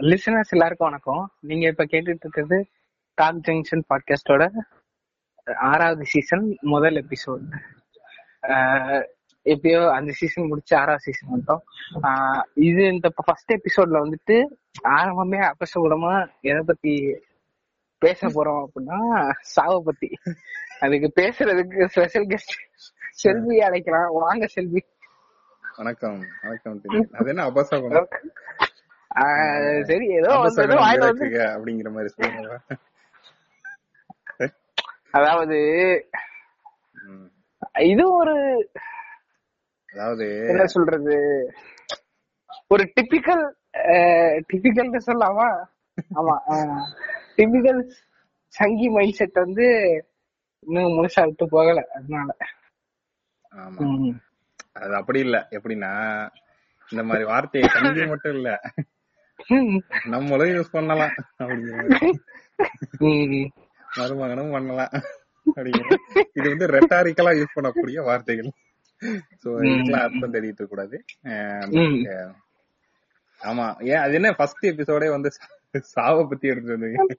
Listeners எல்லாருக்கும் வணக்கம். நீங்க இப்ப கேட்டுட்டு இருக்கிறது டாக் ஜங்ஷன் பாட்காஸ்டோட ஆறாவது சீசன் முதல் எபிசோட் எப்பயோ அந்த சீசன் முடிச்சு ஆறாவது சீசன் வந்துட்டோம் ஆஹ் இது இந்த ஃபர்ஸ்ட் எபிசோட்ல வந்துட்டு ஆரம்பமே அபசகுடமா எதை பத்தி பேச போறோம் அப்படின்னா சாவை பத்தி. அதுக்கு பேசுறதுக்கு ஸ்பெஷல் கெஸ்ட் செல்வி அழைக்கலாம். வாங்க செல்வி. வணக்கம். வணக்கம். அது என்ன அபசகுணம்? சரி ஏதோ அப்படிங்கிற மாதிரி சொல்லுங்க. அதாவது. இது ஒரு அதாவது என்ன சொல்றது? ஒரு டிபிக்கல் டிபிக்கல்னு சொல்லலாமா? ஆமா டிபிக்கல் சங்கி மைண்ட் செட் வந்து இன்னும் முழுசா விட்டு போகல அதனால. ஆமா. அது அப்படி இல்ல. எப்படின்னா இந்த மாதிரி வார்த்தையை சங்கி மட்டும் இல்ல. நம்மளும் யூஸ் பண்ணலாம் அப்படிங்கிற. மருமகனும் பண்ணலாம் அப்படிங்கிற இது வந்து ரெட்டாரிக்கலா யூஸ் பண்ணக்கூடிய வார்த்தைகள். சோ இதுக்கெல்லாம் அர்த்தம் தெரிவிக்க கூடாது. ஆமா. ஏன் அது என்ன ஃபர்ஸ்ட் எபிசோடே வந்து சாவை பத்தி எடுத்து வந்தீங்க.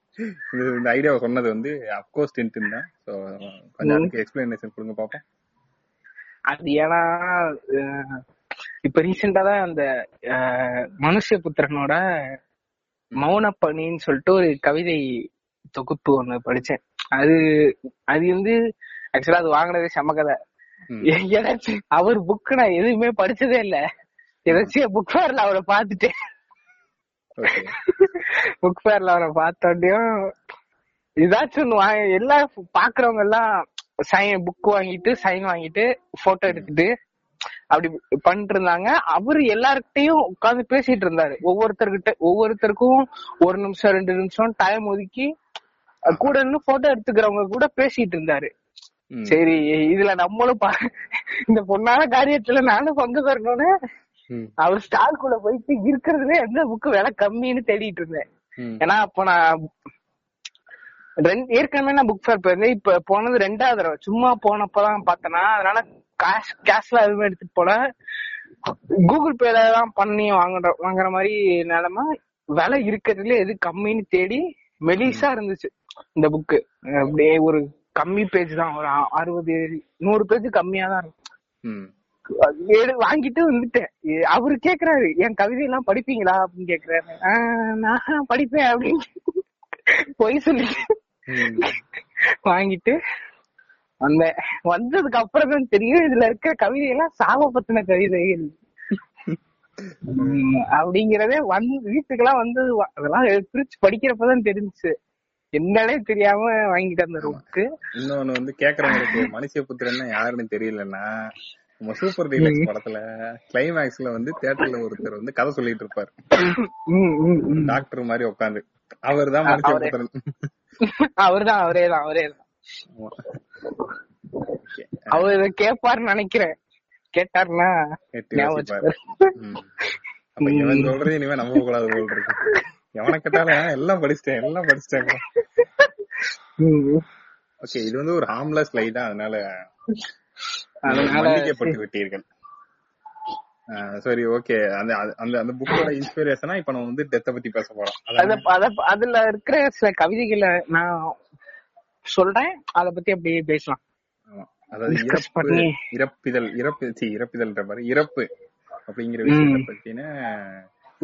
இது- இந்த ஐடியாவை சொன்னது வந்து அப்கோர்ஸ் டென்த் தான். சோ கொஞ்சம் அதுக்கு எக்ஸ்பிளனேஷன் கொடுங்க பாப்போம். அது ஏன்னா இப்ப ரீசெண்டா தான் அந்த மனுஷபுத்திரனோட மௌனப்பணின்னு சொல்லிட்டு ஒரு கவிதை தொகுப்பு ஒண்ணு படிச்சேன். அது அது வந்து ஆக்சுவலா அது வாங்கினதே செம கதை. அவர் புக் நான் எதுவுமே படிச்சதே இல்ல. ஏதாச்சும் புக் ஃபேர்ல அவரை பார்த்துட்டேன். ஓகே. புக் ஃபேர்ல அவரை ஒண்ணு வாங்க எல்லாம் பாக்குறவங்க எல்லாம் சைன் புக் வாங்கிட்டு சைன் வாங்கிட்டு போட்டோ எடுத்துட்டு அப்படி பண்ணிட்டு இருந்தாங்க அவரு எல்லார்கிட்டயும் உட்கார்ந்து பேசிட்டு இருந்தாரு ஒவ்வொருத்தர்கிட்ட ஒவ்வொருத்தருக்கும் ஒரு நிமிஷம் ரெண்டு நிமிஷம் டைம் ஒதுக்கி கூட இருந்து போட்டோ எடுத்துக்கிறவங்க கூட பேசிட்டு இருந்தாரு. சரி இதுல நம்மளும் இந்த பொண்ணான காரியத்துல நானும் பங்கு பெறணும்னு. அவர் ஸ்டால் குள்ள போயிட்டு இருக்கிறதுல எந்த புக்கு விலை கம்மின்னு தேடிட்டு இருந்தேன். ஏன்னா அப்போ நான் ரெண்டு ஏற்கனவே நான் புக் ஃபேர் போயிருந்தேன் இப்ப போனது ரெண்டாவது தடவை சும்மா போனப்பதான் பார்த்தேனா அதனால கேஷ் கேஷ்ல எதுவுமே எடுத்துட்டு போல. கூகுள் பேல தான் பண்ணி வாங்குற வாங்குற மாதிரி நிலைமை விலை இருக்கிறதுல எது கம்மின்னு தேடி மெலிசா இருந்துச்சு இந்த புக்கு அப்படியே ஒரு கம்மி பேஜ் தான் ஒரு அறுபது நூறு பேஜ் கம்மியா தான் இருக்கும் வாங்கிட்டு வந்துட்டேன். அவரு கேக்குறாரு என் கவிதை எல்லாம் படிப்பீங்களா? அப்படின்னு கேக்குறாரு. "ஆஹ், நான் படிப்பேன் அப்படின்னு. பொய் சொல்லி. வாங்கிட்டு வந்தேன் வந்ததுக்கு அப்புறம் தான் தெரியும் இதுல இருக்க கவிதை எல்லாம் சாவ பத்தின கவிதைகள். அப்படிங்கறதே வந்து வீட்டுக்கெல்லாம் வந்து அதெல்லாம் பிரிச்சு படிக்கிறப்பதான் தெரிஞ்சுச்சு. என்னன்னே தெரியாம வாங்கிட்டு அந்த புக்கு இன்னொன்னு வந்து கேக்குறவங்களுக்கு மனுஷபுத்திரன்னா யாருன்னு தெரியலன்னா நம்ம சூப்பர் டீலக்ஸ் படத்துல கிளைமேக்ஸ்ல வந்து தியேட்டர்ல ஒருத்தர் வந்து கதை சொல்லிட்டு இருப்பாரு. டாக்டர் மாதிரி உட்காந்து அவர். தான் மனுஷபுத்திரன். அவர்தான் அவரேதான் அவரேதான். ஆமா. Okay. அவர் இதை கேட்பாருன்னு நினைக்கிறேன். கேட்டாருன்னா இவன் சொல்றது இனிமே நம்ப கூடாது போல் இருக்கு. எவனை கேட்டாலும் எல்லாம் படிச்சிட்டேன் எல்லாம் படிச்சிட்டேன். ஓகே இது வந்து ஒரு ஹார்ம்லெஸ் லை தான். அதனால அதனால மன்னிக்கப்பட்டு விட்டீர்கள். சரி ஓகே. அந்த அந்த அந்த புக்கோட இன்ஸ்பிரேஷனா இப்ப நம்ம வந்து டெத்த பத்தி பேச போறோம். அதுல இருக்கிற சில கவிதைகளை நான் சொல்றேன். அத பத்தி அப்படியே பேசலாம். அதாவது Discuss இறப்பு சி இறப்பிதழ்ன்ற மாதிரி இறப்பு அப்படிங்கிற விஷயத்தை பத்தின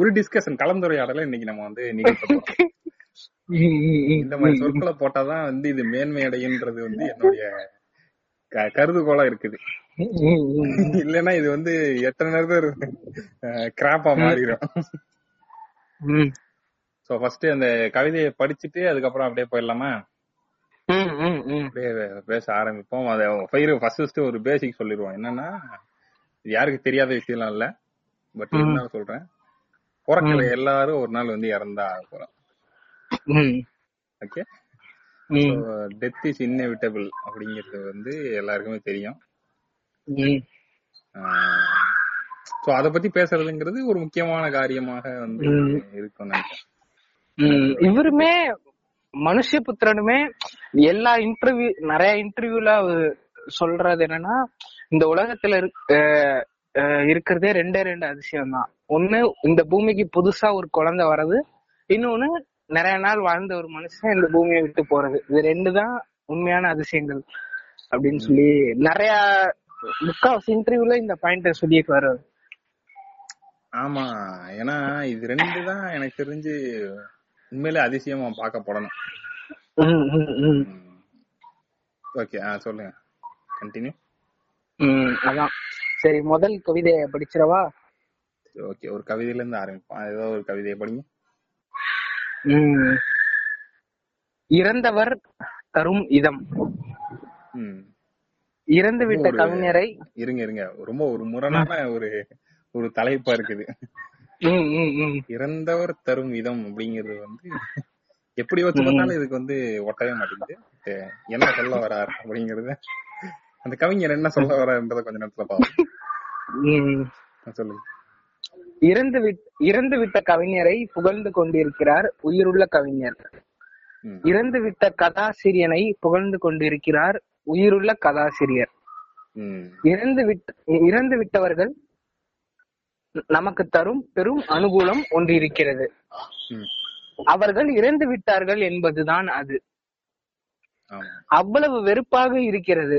ஒரு டிஸ்கஷன் கலந்துரையாடல இன்னைக்கு நம்ம வந்து நிகழ்த்த போறோம். இந்த மாதிரி சொற்களை போட்டாதான் வந்து இது மேன்மை அடையுன்றது வந்து என்னுடைய கருதுகோளா இருக்குது. இல்லைன்னா இது வந்து எத்தனை நேரத்தில் கிராப்பா மாறிடும். சோ ஃபர்ஸ்ட் அந்த கவிதையை படிச்சுட்டு அதுக்கப்புறம் அப்படியே போயிடலாமா? பேச ஆரம்பிப்போம். அதை ஃபைர் ஃபர்ஸ்ட் ஒரு பேசிக் சொல்லிடுவோம். என்னன்னா யாருக்கு தெரியாத விஷயம்லாம் இல்ல. பட் இருந்தாலும் சொல்றேன். பிறக்கிற எல்லாரும் ஒரு நாள் வந்து இறந்தா போறோம். ஓகே. டெத் இஸ் இன்னெவிட்டபிள் அப்படிங்கிறது வந்து எல்லாருக்குமே தெரியும். சோ அத பத்தி பேசுறதுங்கிறது ஒரு முக்கியமான காரியமாக வந்து. இருக்கும். இவருமே மனுஷபுத்திரனுமே எல்லா இன்டர்வியூ நிறைய இன்டர்வியூல சொல்றது என்னன்னா இந்த உலகத்துல அஹ் அஹ் இருக்கிறதே ரெண்டே ரெண்டு அதிசயம் தான். ஒண்ணு இந்த பூமிக்கு புதுசா ஒரு குழந்தை வர்றது. இன்னொன்னு நிறைய நாள் வாழ்ந்த ஒரு மனுஷன் இந்த பூமியை விட்டு போறது. இது ரெண்டு தான் உண்மையான அதிசயங்கள் அப்படின்னு சொல்லி நிறைய முக்காவாசி இன்டர்வியூல இந்த பாயிண்ட் சொல்லிட்டு வர்றது ஆமா ஏன்னா இது ரெண்டு தான் எனக்கு தெரிஞ்சு உண்மையிலே அதிசயமா பார்க்கப்படணும். ஓகே ஆ சொல்லுங்க. கண்டினியூ ம், அதான். சரி முதல் கவிதையை படிச்சிடவா? ஓகே ஒரு கவிதையில இருந்து ஆரம்பிப்போம். ஏதோ ஒரு கவிதையை படிங்க. ம். இறந்தவர் தரும் இதம். இறந்து விட்ட கவிஞரை இருங்க இருங்க. ரொம்ப ஒரு முரணான ஒரு ஒரு தலைப்பா இருக்குது. இறந்தவர் தரும் விதம் அப்படிங்கிறது வந்து எப்படி வச்சு பார்த்தாலும் இதுக்கு வந்து ஒட்டவே மாட்டேங்குது என்ன சொல்ல வரார் அப்படிங்கறது அந்த கவிஞர் என்ன சொல்ல வரான்றத கொஞ்ச நேரத்துல பாப்போம். சொல்லுங்க இறந்து இறந்து விட்ட கவிஞரை புகழ்ந்து கொண்டிருக்கிறார் உயிருள்ள கவிஞர். இறந்து விட்ட கதாசிரியனை புகழ்ந்து கொண்டிருக்கிறார் உயிருள்ள கதாசிரியர். இறந்து விட் இறந்து விட்டவர்கள் நமக்கு தரும் பெரும் அனுகூலம் ஒன்று இருக்கிறது. அவர்கள் இறந்து விட்டார்கள் என்பதுதான் அது. அவ்வளவு வெறுப்பாக இருக்கிறது.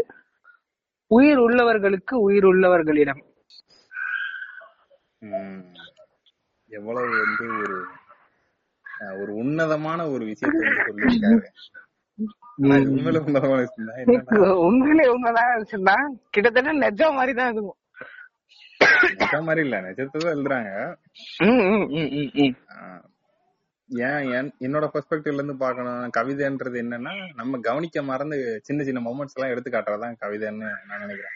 உயிர் உள்ளவர்களுக்கு உயிர் உள்ளவர்களிடம். எவ்வளவு வந்து ஒரு ஒரு உன்னதமான ஒரு விஷயத்தை சொல்லியிருக்காரு. உண்மையில உன்னதமான விஷயம் உண்மையிலே உண்மைதான் சொன்னா கிட்டத்தட்ட நெஜம் மாதிரி தான் இருக்கும். நிஜம் மாதிரி இல்ல நிஜத்தை தான் எழுதுறாங்க ஏன் என்- என்னோட பெர்ஸ்பெக்டிவ்ல இருந்து பார்க்கணும். கவிதைன்றது என்னன்னா நம்ம கவனிக்க மறந்து சின்ன சின்ன மொமெண்ட்ஸ் எல்லாம் எடுத்து காட்டுறதுதான் கவிதைன்னு நான் நினைக்கிறேன்.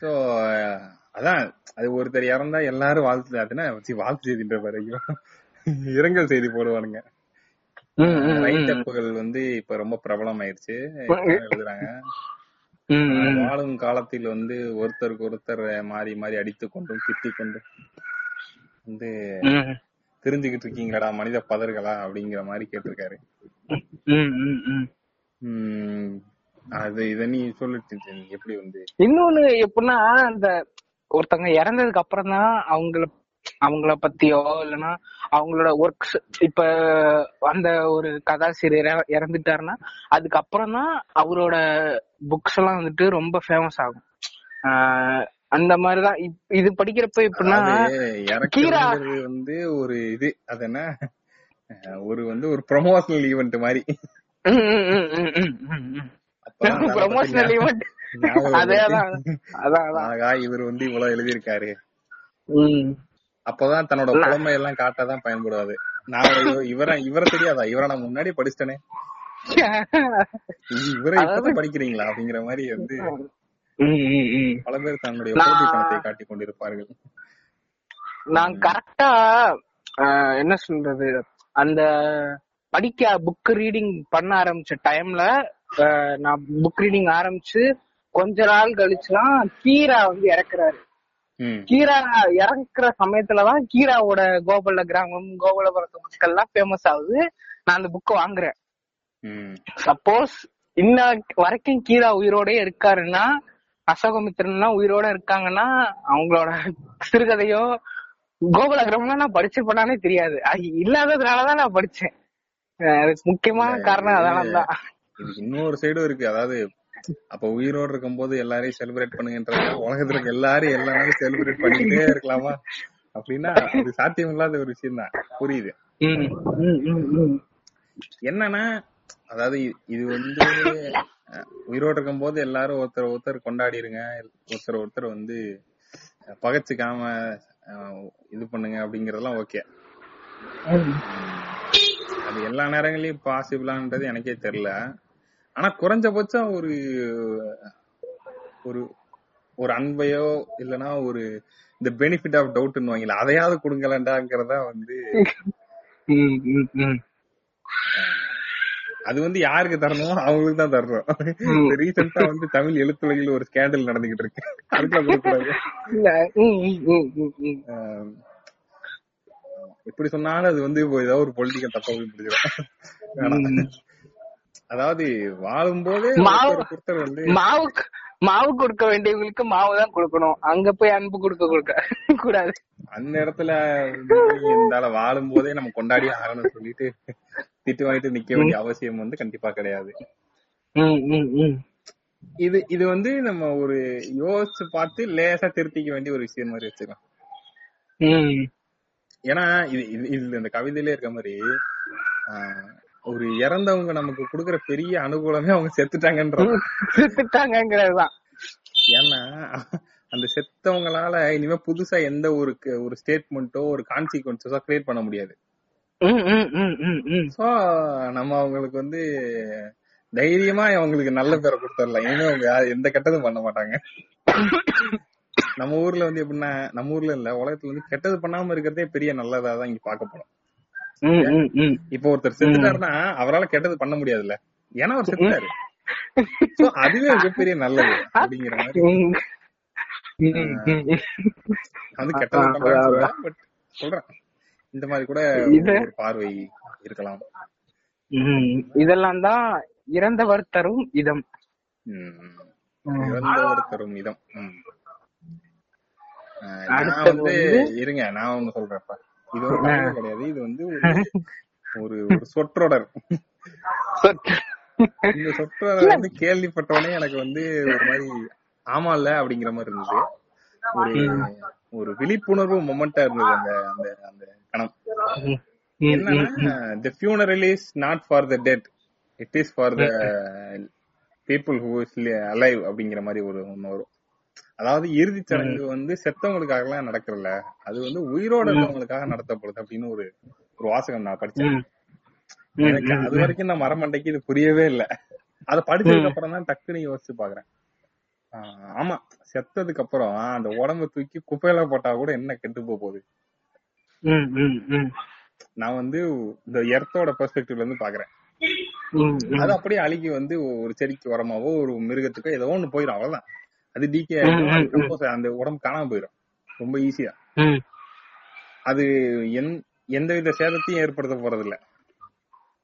சோ அதான் அது ஒருத்தர் இறந்தா எல்லாரும் வாழ்த்து அதுனா சி, வாழ்த்து செய்தின்ற வரைக்கும் இரங்கல் செய்தி போடுவானுங்க. ரைட் அப்புகள் வந்து இப்ப ரொம்ப பிரபலம் ஆயிருச்சு எழுதுறாங்க. வாழும் காலத்தில் வந்து ஒருத்தருக்கு ஒருத்தர் மாறி மாறி அடித்து கொண்டும் திட்டிக் கொண்டும் வந்து. தெரிஞ்சுக்கிட்டு இருக்கீங்களாடா மனித பதர்களா அப்படிங்கிற மாதிரி கேட்டிருக்காரு. அது இத நீ சொல்லிட்டு எப்படி வந்து? இன்னொன்னு எப்படின்னா அந்த ஒருத்தவங்க இறந்ததுக்கு அப்புறம் தான் அவங்கள அவங்கள பத்தியோ இல்லைன்னா அவங்களோட ஒர்க்ஸ் இப்ப அந்த ஒரு கதாசிரியர் இற- இறந்துட்டாருன்னா அதுக்கப்புறம் தான் அவரோட புக்ஸ் எல்லாம் வந்துட்டு ரொம்ப ஃபேமஸ் ஆகும். ஆஹ் அந்த மாதிரிதான். இது படிக்கிறப்ப எப்படின்னா கீரா வந்து ஒரு இது அது என்ன? ஒரு வந்து ஒரு ப்ரொமோஷனல் ஈவெண்ட் மாதிரி. ப்ரொமோஷனல் ஆகா இவர் வந்து இவ்வளவு எழுதியிருக்காரு. அப்பதான் தன்னோட புலமை எல்லாம் காட்டதான் பயன்படுவாது நான் இவ- இவரை இவரை தெரியாதா? இவரை நான் முன்னாடி படிச்சிட்டேனே. இவரை இப்பதான் படிக்கிறீங்களா அப்படிங்கிற மாதிரி வந்து. பல பேர் தன்னுடைய போட்டி பணத்தை காட்டிக் கொண்டிருப்பார்கள் நான் கரெக்டா என்ன சொல்றது? அந்த படிக்க புக் ரீடிங் பண்ண ஆரம்பிச்ச டைம்ல நான் புக் ரீடிங் ஆரம்பிச்சு கொஞ்ச நாள் கழிச்சுலாம் கீரா வந்து இறக்குறாரு. கீரா இறக்குற சமயத்துலதான் கீராவோட கோகுல கிராமம் கோகுலபுரத்து மக்கள் எல்லாம் ஃபேமஸ் ஆகுது. நான் அந்த புக் வாங்குறேன். சப்போஸ் இன்ன வரைக்கும் கீரா உயிரோட இருக்காருன்னா அசோகமித்திரன்லாம் உயிரோட இருக்காங்கன்னா அவங்களோட சிறுகதையோ கோகுல கிராமம் நான் படிச்சிருப்பேனானே தெரியாது. அது இல்லாததுனாலதான் நான் படிச்சேன். அதுக்கு முக்கியமான காரணம் அதனால தான். இன்னொரு சைடும் இருக்கு. அதாவது அப்ப உயிரோடு இருக்கும்போது எல்லாரையும் செலிப்ரேட் பண்ணுங்கன்றது உலகத்துல இருக்க எல்லாரும் எல்லாரும் செலிப்ரேட் பண்ணிக்கிட்டே இருக்கலாமா? அப்படின்னா அது சாத்தியம் இல்லாத ஒரு விஷயம் தான் புரியுது. என்னன்னா அதாவது இது வந்து உயிரோடு உயிரோடு இருக்கும்போது எல்லாரும் ஒருத்தர் ஒருத்தர் கொண்டாடிருங்க. ஒருத்தர் ஒருத்தர் வந்து பகச்சுக்காம இது பண்ணுங்க அப்படிங்கறதெல்லாம் ஓகே அது எல்லா நேரங்களையும் பாசிபிளான்றது எனக்கே தெரியல. ஆனா குறைஞ்சபட்சம் ஒரு ஒரு ஒரு அன்பையோ இல்லனா ஒரு இந்த பெனிஃபிட் ஆஃப் டவுட்னு வாங்கல. அதையாவது கொடுங்கலண்டாங்கிறதா வந்து அது வந்து யாருக்கு தரணுமோ அவங்களுக்கு தான் தரணும். ரீசெண்டா வந்து தமிழ் எழுத்துலகில் ஒரு ஸ்கேண்டல் நடந்துகிட்டு இருக்கு. ஆஹ் எப்படி சொன்னாலும் அது வந்து ஏதாவது ஒரு பொலிட்டிக்கல் தப்பா போய் முடிஞ்சிடும். அதாவது வாழும்போதே மாவு- வந்து மாவுக்கு மாவு கொடுக்க வேண்டியவங்களுக்கு மாவு தான் கொடுக்கணும். அங்க போய் அன்பு கொடுக்க கொடுக்க கூடாது. அந்த இடத்துல இருந்தால வாழும் போதே நம்ம கொண்டாடி ஆகணும்னு சொல்லிட்டு திட்டு வாங்கிட்டு நிக்க வேண்டிய அவசியம் வந்து கண்டிப்பா கிடையாது. இது இது வந்து நம்ம ஒரு யோசிச்சு பார்த்து லேசா திருத்திக்க வேண்டிய ஒரு விஷயம் மாதிரி வச்சுக்கலாம். ஏன்னா இது இது இந்த கவிதையிலே இருக்க மாதிரி ஒரு இறந்தவங்க நமக்கு கொடுக்குற பெரிய அனுகூலமே அவங்க செத்துட்டாங்கன்ற செத்துட்டாங்கங்கிறதுதான் ஏன்னா அந்த செத்தவங்களால இனிமே புதுசா எந்த ஒரு ஒரு ஸ்டேட்மெண்ட்டோ ஒரு கான்சிக்வன்சஸோ கிரியேட் பண்ண முடியாது. சோ நம்ம அவங்களுக்கு வந்து தைரியமா அவங்களுக்கு நல்ல பேரை கொடுத்துடலாம். இனிமே அவங்க எந்த கெட்டதும் பண்ண மாட்டாங்க. நம்ம ஊர்ல வந்து எப்படின்னா நம்ம ஊர்ல இல்ல உலகத்துல வந்து கெட்டது பண்ணாம இருக்கிறதே பெரிய நல்லதா தான் இங்க பார்க்க போறோம். இப்போ ஒருத்தர் செத்துட்டாருன்னா அவரால கெட்டது பண்ண முடியாதுல்ல. ஏன்னா அவர் செத்துட்டாரு. அதுவே மிகப்பெரிய நல்லது அப்படிங்கிற மாதிரி. வந்து கெட்டது பட் சொல்றேன். இந்த மாதிரி கூட பார்வை இருக்கலாம். இதெல்லாம் தான் இறந்தவர் தரும் இதம். இறந்தவர் தரும் இதம். நான் வந்து இருங்க நான் ஒண்ணு சொல்றேன்ப்பா. இது ஒரு கிடையாது. இது வந்து ஒரு ஒரு சொற்றொடர். இந்த சொற்றொடர் வந்து கேள்விப்பட்டவொடனே எனக்கு வந்து ஒரு மாதிரி ஆமா இல்ல அப்படிங்கிற மாதிரி இருந்தது. ஒரு ஒரு விழிப்புணர்வு மொமெண்டா இருந்தது அந்த அந்த அந்த கணம். ம், ம், என்னன்னா the funeral is not for the dead it is for the people who is alive அப்படிங்கிற மாதிரி ஒரு ஒண்ணு வரும். அதாவது இறுதி சடங்கு வந்து செத்தவங்களுக்காக எல்லாம் நடக்கறல அது வந்து உயிரோட இருக்கவங்களுக்காக நடத்தப்படுது அப்படின்னு ஒரு ஒரு வாசகம் நான் படிச்சேன். எனக்கு அது வரைக்கும் நான் மரமண்டைக்கு இது புரியவே இல்ல. அத படிச்சதுக்கு அப்புறம் தான் டக்குன்னு யோசிச்சு பாக்குறேன். ஆமா செத்ததுக்கு அப்புறம் அந்த உடம்ப தூக்கி குப்பையில போட்டா கூட என்ன கெட்டு போக போகுது. நான் வந்து இந்த எர்த்தோட பெர்ஸ்பெக்டிவ்ல இருந்து பாக்குறேன். அது அப்படியே அழுகி வந்து ஒரு செடிக்கு உரமாவோ ஒரு மிருகத்துக்கோ ஏதோ ஒண்ணு போயிடும் அவ்வளவுதான். அது டிகே அந்த உடம்பு காணாம போயிடும் ரொம்ப ஈஸியா. அது எந் எந்தவித சேதத்தையும் ஏற்படுத்த போறது இல்ல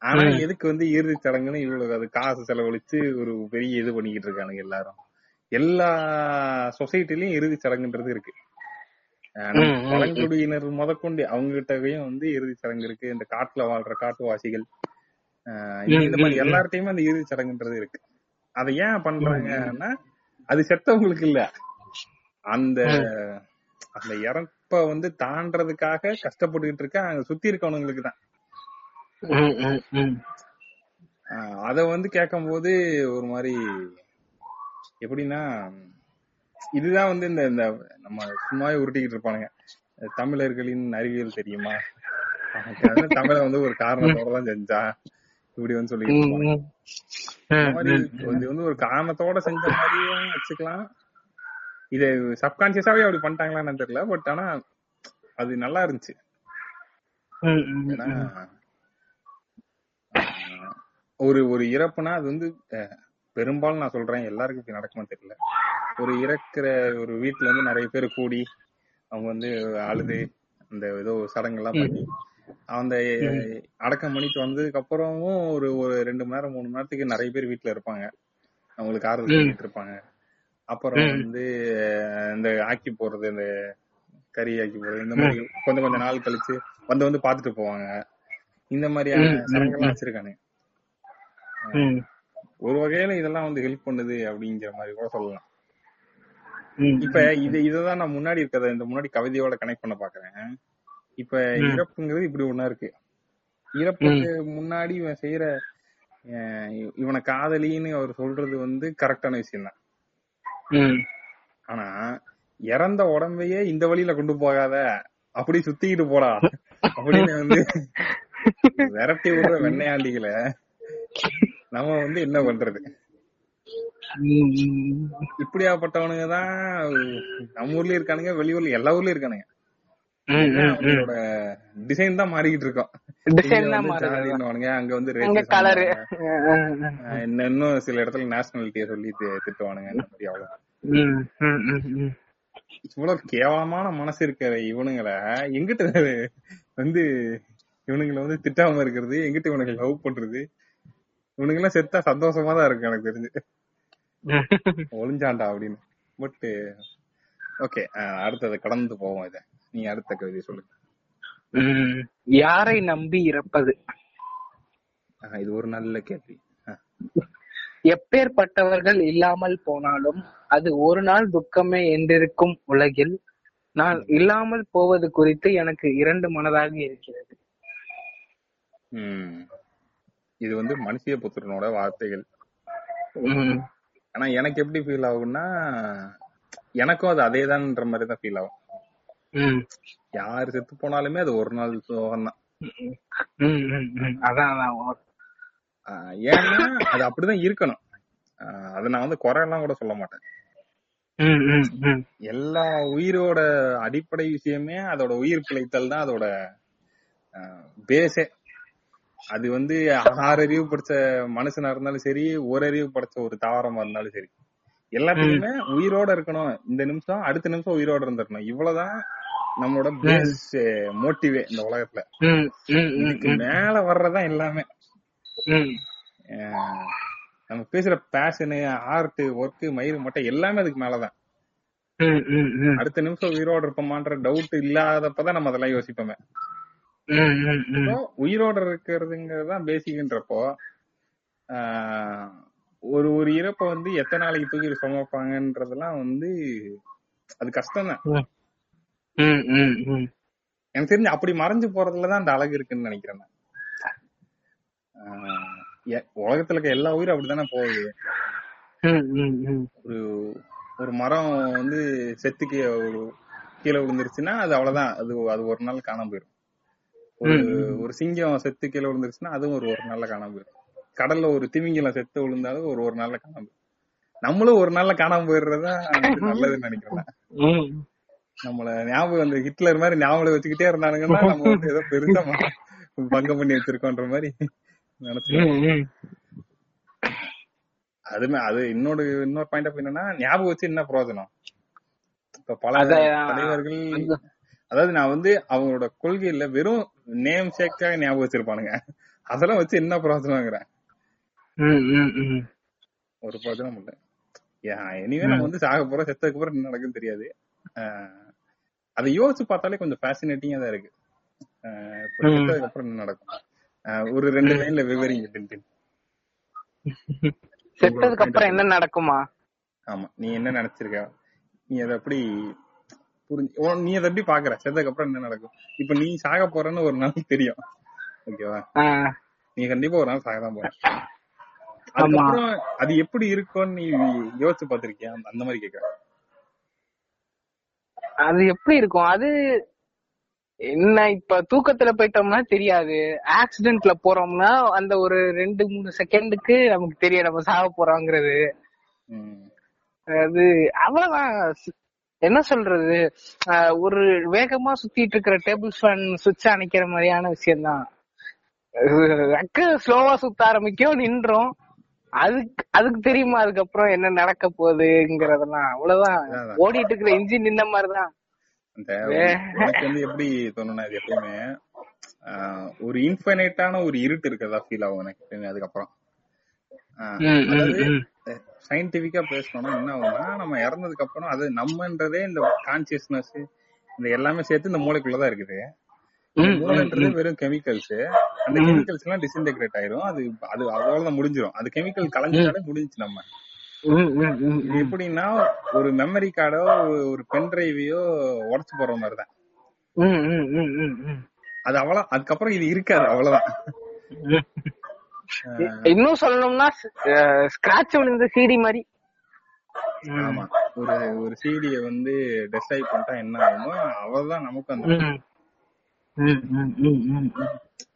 ஆனா எதுக்கு வந்து இறுதி சடங்குன்னு இவ்வளவு அது காசு செலவழிச்சு ஒரு பெரிய இது பண்ணிக்கிட்டு இருக்கானுங்க எல்லாரும். எல்லா சொசைட்டிலயும் இறுதி சடங்குன்றது இருக்கு. பழங்குடியினர் முதற்கொண்டு அவங்க கிட்டயும் வந்து இறுதி சடங்கு இருக்கு. இந்த காட்டுல வாழ்ற காட்டுவாசிகள். இந்த- மாதிரி எல்லார்ட்டையுமே அந்த இறுதி சடங்குன்றது இருக்கு. அதை ஏன் பண்றாங்கன்னா அது செத்தவங்களுக்கு இல்ல. அந்த அந்த இறப்ப வந்து தாண்டறதுக்காக கஷ்டப்பட்டுக்கிட்டு இருக்க அங்க சுத்தி இருக்கவனுங்களுக்கு தான். அத வந்து கேட்கும்போது ஒரு மாதிரி எப்படின்னா இதுதான் வந்து இந்த இந்த நம்ம சும்மாவே உருட்டிக்கிட்டு இருப்பானுங்க. தமிழர்களின் அறிவியல் தெரியுமா? தமிழ வந்து ஒரு காரணத்தோட தான் செஞ்சா. இப்படி வந்து சொல்லிட்டு இது வந்து ஒரு காரணத்தோட செஞ்ச மாதிரியும் வச்சுக்கலாம். இது சப்கான்சியஸாவே அப்படி பண்ணிட்டாங்களான்னு தெரியல. பட் ஆனா அது நல்லா இருந்துச்சு. ஒரு ஒரு இறப்புனா அது வந்து பெரும்பாலும் நான் சொல்றேன். எல்லாருக்கும் இப்படி நடக்குமா தெரியல. ஒரு இறக்குற ஒரு வீட்டுல வந்து நிறைய பேர் கூடி அவங்க வந்து அழுது அந்த ஏதோ சடங்கெல்லாம் பண்ணி அந்த அடக்கம் பண்ணிட்டு வந்ததுக்கு அப்புறமும் ஒரு ஒரு ரெண்டு மணி நேரம் மூணு மணி நேரத்துக்கு நிறைய பேர் வீட்டுல இருப்பாங்க. அவங்களுக்கு ஆறுதல் சொல்லிட்டு இருப்பாங்க. அப்புறம் வந்து இந்த ஆக்கி போடுறது இந்த கறி ஆக்கி போடுறது இந்த மாதிரி கொஞ்சம் கொஞ்சம் நாள் கழிச்சு வந்து வந்து பாத்துட்டு போவாங்க. இந்த மாதிரியான சடங்கெல்லாம் வச்சிருக்கானுங்க. ம், ஒரு வகையில இதெல்லாம் வந்து ஹெல்ப் பண்ணுது அப்படிங்கிற மாதிரி கூட சொல்லலாம். இப்ப இது இததான் நான் முன்னாடி இருக்கிறத இந்த முன்னாடி கவிதையோட கனெக்ட் பண்ண பாக்குறேன். இப்ப இறப்புங்கிறது இப்படி ஒண்ணா இருக்கு. இறப்புக்கு முன்னாடி இவன் செய்யற இவனை காதலின்னு அவர் சொல்றது வந்து கரெக்டான விஷயம் தான். ஆனா இறந்த உடம்பையே இந்த வழியில கொண்டு போகாத அப்படி சுத்திக்கிட்டு போடா அப்படின்னு வந்து விரட்டி விடுற வெண்ணையாண்டிகளை நம்ம வந்து என்ன பண்றது. இப்படியாப்பட்டவனுங்க தான் நம்ம ஊர்லயும் இருக்கானுங்க வெளியூர்ல எல்லா ஊர்லயும் இருக்கானுங்க. டிசைன் தான் மாறிக்கிட்டு இருக்கோம். அங்க வந்து இன்னும் சில இடத்துல நேஷனாலிட்டிய சொல்லி திட்டுவானுங்க அவ்வளவு. இவ்வளவு கேவலமான மனசு இருக்கிற இவனுங்களை எங்கிட்ட வந்து இவனுங்களை வந்து திட்டாம இருக்கிறது எங்கிட்ட இவனுங்களை லவ் பண்றது இவனுங்க எல்லாம் செத்தா சந்தோஷமா தான் இருக்கு எனக்கு தெரிஞ்சு. ஒளிஞ்சாண்டா அப்படின்னு. பட் ஓகே அடுத்தது கடந்து போவோம் இத. நீ அடுத்த கவிதை சொல்லு. உம் யாரை நம்பி இறப்பது? இது ஒரு நல்ல கேள்வி. எப்பேற்பட்டவர்கள் இல்லாமல் போனாலும் அது ஒரு நாள் துக்கமே என்றிருக்கும் உலகில். நான் இல்லாமல் போவது குறித்து எனக்கு இரண்டு மனதாக இருக்கிறது. இது வந்து மனுஷிய புத்திரனோட வார்த்தைகள் ஆனா எனக்கு எப்படி ஃபீல் ஆகும்னா எனக்கும் அது அதேதான்ற மாதிரி தான் ஃபீல் ஆகும் யார் செத்து போனாலுமே அது ஒரு நாள் சோகம் தான் ஏன்னா அது அப்படிதான் இருக்கணும். அதை நான் வந்து குறை எல்லாம் கூட சொல்ல மாட்டேன். எல்லா உயிரோட அடிப்படை விஷயமே அதோட உயிர் பிழைத்தல் தான் அதோட பேஸே அது வந்து ஆறு அறிவு படிச்ச மனுஷனா இருந்தாலும் சரி ஒரு அறிவு படிச்ச ஒரு தாவரமா இருந்தாலும் சரி. எல்லாத்துக்குமே உயிரோட இருக்கணும். இந்த நிமிஷம் அடுத்த நிமிஷம் உயிரோட இருந்திருக்கணும். இவ்வளவுதான் நம்மளோட பேஸ் மோட்டிவே இந்த உலகத்துல. இதுக்கு மேல வர்றதுதான் எல்லாமே. நம்ம பேசுற பேஷனு ஆர்ட் ஒர்க் மயிறு மட்டும் எல்லாமே அதுக்கு மேலதான். அடுத்த நிமிஷம் உயிரோட இருப்போமான்ற டவுட் இல்லாதப்பதான் நம்ம அதெல்லாம் யோசிப்போமே. உயிரோட இருக்கிறதுங்கிறது தான் பேசிக்ன்றப்போ ஆஹ் ஒரு ஒரு இறப்ப வந்து எத்தனை நாளைக்கு தூக்கி சுமப்பாங்கன்றதெல்லாம் வந்து அது கஷ்டம் தான் எனக்கு தெரிஞ்சு அப்படி மறைஞ்சு போறதுலதான் அந்த அழகு இருக்குன்னு நினைக்கிறேன் உலகத்துல இருக்க எல்லா உயிரும் அப்படித்தானே போகுது. ஒரு ஒரு மரம் வந்து செத்து கீ- ஒரு கீழே விழுந்துருச்சுன்னா அது அவ்வளவுதான். அது அது ஒரு நாள் காணாம போயிடும் ஒரு ஒரு சிங்கம் செத்து கீழே விழுந்துருச்சுன்னா அதுவும் ஒரு ஒரு நாள்ல காணாம போயிடும். கடல்ல ஒரு திமிங்கலம் செத்து விழுந்தாலும் ஒரு ஒரு நாள்ல காணாம நம்மளும் ஒரு நாள்ல காணாம போயிடுறதுதான் வந்து நல்லதுன்னு நினைக்கிறேன். நம்மள ஞாபகம் அந்த ஹிட்லர் மாதிரி ஞாபகம் வச்சுக்கிட்டே இருந்தானுங்கன்னா நம்ம வந்து ஏதோ பெருசா பங்கம் பண்ணி வச்சிருக்கோன்ற மாதிரி உம் அதுமே அது இன்னொரு இன்னொரு பாயிண்ட் ஆஃப் என்னன்னா ஞாபகம் வச்சு என்ன பிரயோஜனம்? இப்ப பல தலைவர்கள் அதாவது நான் வந்து அவங்களோட கொள்கையில வெறும் நேம் சேக்காக ஞாபகம் வச்சிருப்பானுங்க. அதெல்லாம் வச்சு என்ன உம் ஒரு பிரயோஜனம் இல்ல. எனிவே நம்ம வந்து சாக போறோம். செத்ததுக்கு அப்புறம் என்ன நடக்குன்னு தெரியாது. அதை யோசிச்சு பார்த்தாலே கொஞ்சம் ஃபேசினேட்டிங்கா தான் இருக்கு. செத்ததுக்கு அப்புறம் என்ன நடக்கும்? ஒரு ரெண்டு லைன்ல விவரிங்க. செத்ததுக்கு அப்புறம் என்ன நடக்குமா? ஆமா நீ என்ன நினைச்சிருக்க? நீ அதை எப்படி புரிஞ்சு நீ அதை எப்படி பாக்குற? செத்ததுக்கு அப்புறம் என்ன நடக்கும்? இப்ப நீ சாக போறன்னு ஒரு நாள் தெரியும். ஓகேவா? நீ கண்டிப்பா ஒரு நாள் சாக தான் போற அதுக்கப்புறம் அது எப்படி இருக்கும்னு நீ யோசிச்சு பாத்திருக்கியா அந்த- மாதிரி கேக்குறேன் அது எப்படி இருக்கும்? அது என்ன இப்ப தூக்கத்துல போயிட்டோம்னா தெரியாது. ஆக்சிடென்ட்ல போறோம்னா அந்த ஒரு ரெண்டு மூணு செகண்டுக்கு நமக்கு தெரியும் நம்ம சாக போறோங்கிறது. அது அவ்வளவுதான். என்ன சொல்றது? ஒரு வேகமா சுத்திட்டு இருக்கிற டேபிள் ஃபேன் சுவிட்ச் அணைக்கிற மாதிரியான விஷயம்தான். அக்கு ஸ்லோவா சுத்த ஆரம்பிக்கும் நின்றோம். அதுக்கு அதுக்கு தெரியுமா அதுக்கப்புறம் என்ன நடக்க போகுதுங்கிறதெல்லாம். அவ்வளவுதான். ஓடிட்டு இருக்கிற இன்ஜின் நின்ன மாதிரிதான். வந்து எப்படி தோணுனா இது எப்பயுமே ஒரு இன்ஃபைனைட்டான ஒரு இருட்டு இருக்கிறதா ஃபீல் ஆகும் எனக்கு அதுக்கப்புறம். சயின்டிபிக்கா பேசணும்னா என்ன ஆகும்னா நம்ம இறந்ததுக்கு அப்புறம் அது நம்மன்றதே இந்த கான்சியஸ்னஸ் இந்த எல்லாமே சேர்த்து இந்த மூளைக்குள்ளதான் இருக்குது. மூளைன்றது வெறும் கெமிக்கல்ஸ் அந்த கெமிக்கல்ஸ் எல்லாம் டிஸ்இன்டெகிரேட் ஆயிரும். அது அது அவ்வளவுதான் முடிஞ்சிரும். அது கெமிக்கல் கலந்துட்டாலே முடிஞ்சுச்சு நம்ம. எப்படின்னா ஒரு மெமரி கார்டோ ஒரு பென் டிரைவையோ உடச்சு போடுற மாதிரிதான். ம், ம், ம், ம், ம். அது அவ்வளவு அதுக்கப்புறம் இது இருக்காது அவ்வளவுதான். இன்னும் சொல்லணும்னா ஸ்கிராட்ச் விழுந்த சீடி மாதிரி. ஆமா. ஒரு ஒரு சீடிய வந்து டெஸ்ட்ராய் பண்ணிட்டா என்ன ஆகுமோ அவ்வளவுதான் நமக்கு அந்த.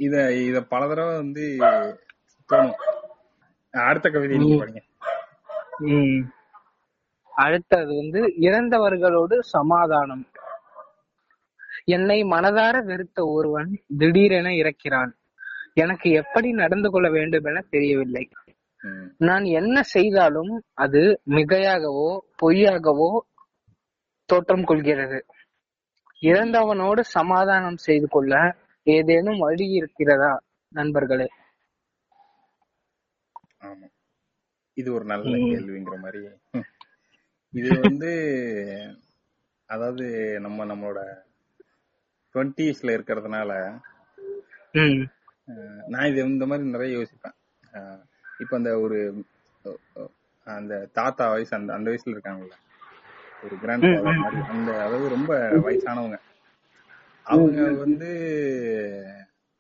இத இத பல தடவை வந்து தோணும். அடுத்த கவிதை நீங்க. அடுத்தது வந்து இறந்தவர்களோடு சமாதானம். என்னை மனதார வெறுத்த ஒருவன் திடீரென இறக்கிறான். எனக்கு எப்படி நடந்து கொள்ள வேண்டும் என தெரியவில்லை நான் என்ன செய்தாலும் அது மிகையாகவோ பொய்யாகவோ தோற்றம் கொள்கிறது. இறந்தவனோடு சமாதானம் செய்து கொள்ள ஏதேனும் வழி இருக்கிறதா நண்பர்களே? ஆமா. இது ஒரு நல்ல. கேள்விங்கிற மாதிரி. இது வந்து அதாவது நம்ம நம்மளோட டுவெண்ட்டிஸ்ல இருக்கிறதுனால நான் இது இந்த மாதிரி நிறைய யோசிப்பேன். இப்ப அந்த ஒரு அந்த தாத்தா வயசு அந்த அந்த வயசுல இருக்காங்கல்ல ஒரு கிராண்ட் மாதிரி அந்த அதாவது ரொம்ப வயசானவங்க. அவங்க வந்து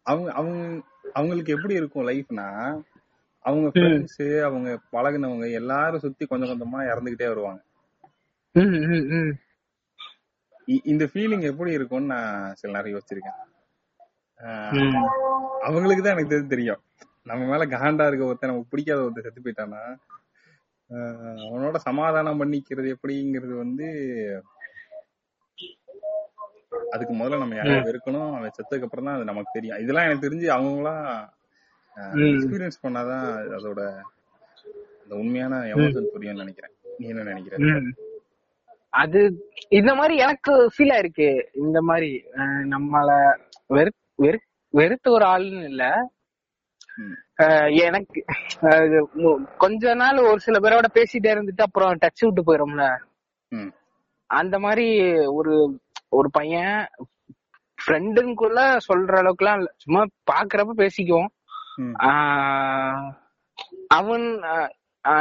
அவங்க அவங்க அவங்களுக்கு எப்படி இருக்கும் லைஃப்னா அவங்க ஃப்ரெண்ட்ஸ் அவங்க பழகுனவங்க எல்லாரும் சுத்தி கொஞ்சம் கொஞ்சமா இறந்துகிட்டே வருவாங்க. இந்த ஃபீலிங் எப்படி இருக்கும்னு நான் சில நேரம் யோசிச்சிருக்கேன். அவங்களுக்கு தான் எனக்கு தெரிஞ்சு தெரியும். நம்ம மேல காண்டா இருக்க ஒருத்தன் நமக்கு பிடிக்காத ஒருத்தன் செத்து போயிட்டானா அவனோட சமாதானம் பண்ணிக்கிறது எப்படிங்கிறது வந்து அதுக்கு முதல்ல நம்ம யாரையும் வெறுக்கணும். அவன் செத்ததுக்கு அப்புறம் தான் அது நமக்கு தெரியும். இதெல்லாம் எனக்கு தெரிஞ்சு அவங்களாம் ம். எக்ஸ்பீரியன்ஸ் பண்ணாதான் அதோட அந்த உண்மையான எமோஷன் புரியும்னு நினைக்கிறேன். நீ என்ன நினைக்கிற ம். அது இந்த மாதிரி எனக்கு ஃபீல் ஆயிருக்கு இந்த மாதிரி நம்மள வெறு வெறு வெறுத்த ஒரு ஆளுன்னு இல்ல. எனக்கு கொஞ்ச நாள் ஒரு சில பேரோட பேசிட்டே இருந்துட்டு அப்புறம் டச் விட்டு போயிடும்ல ம். அந்த மாதிரி ஒரு ஒரு பையன் ஃப்ரெண்டுக்குள்ள சொல்ற அளவுக்குலாம் இல்ல. சும்மா பாக்குறப்ப பேசிக்குவோம். அவன்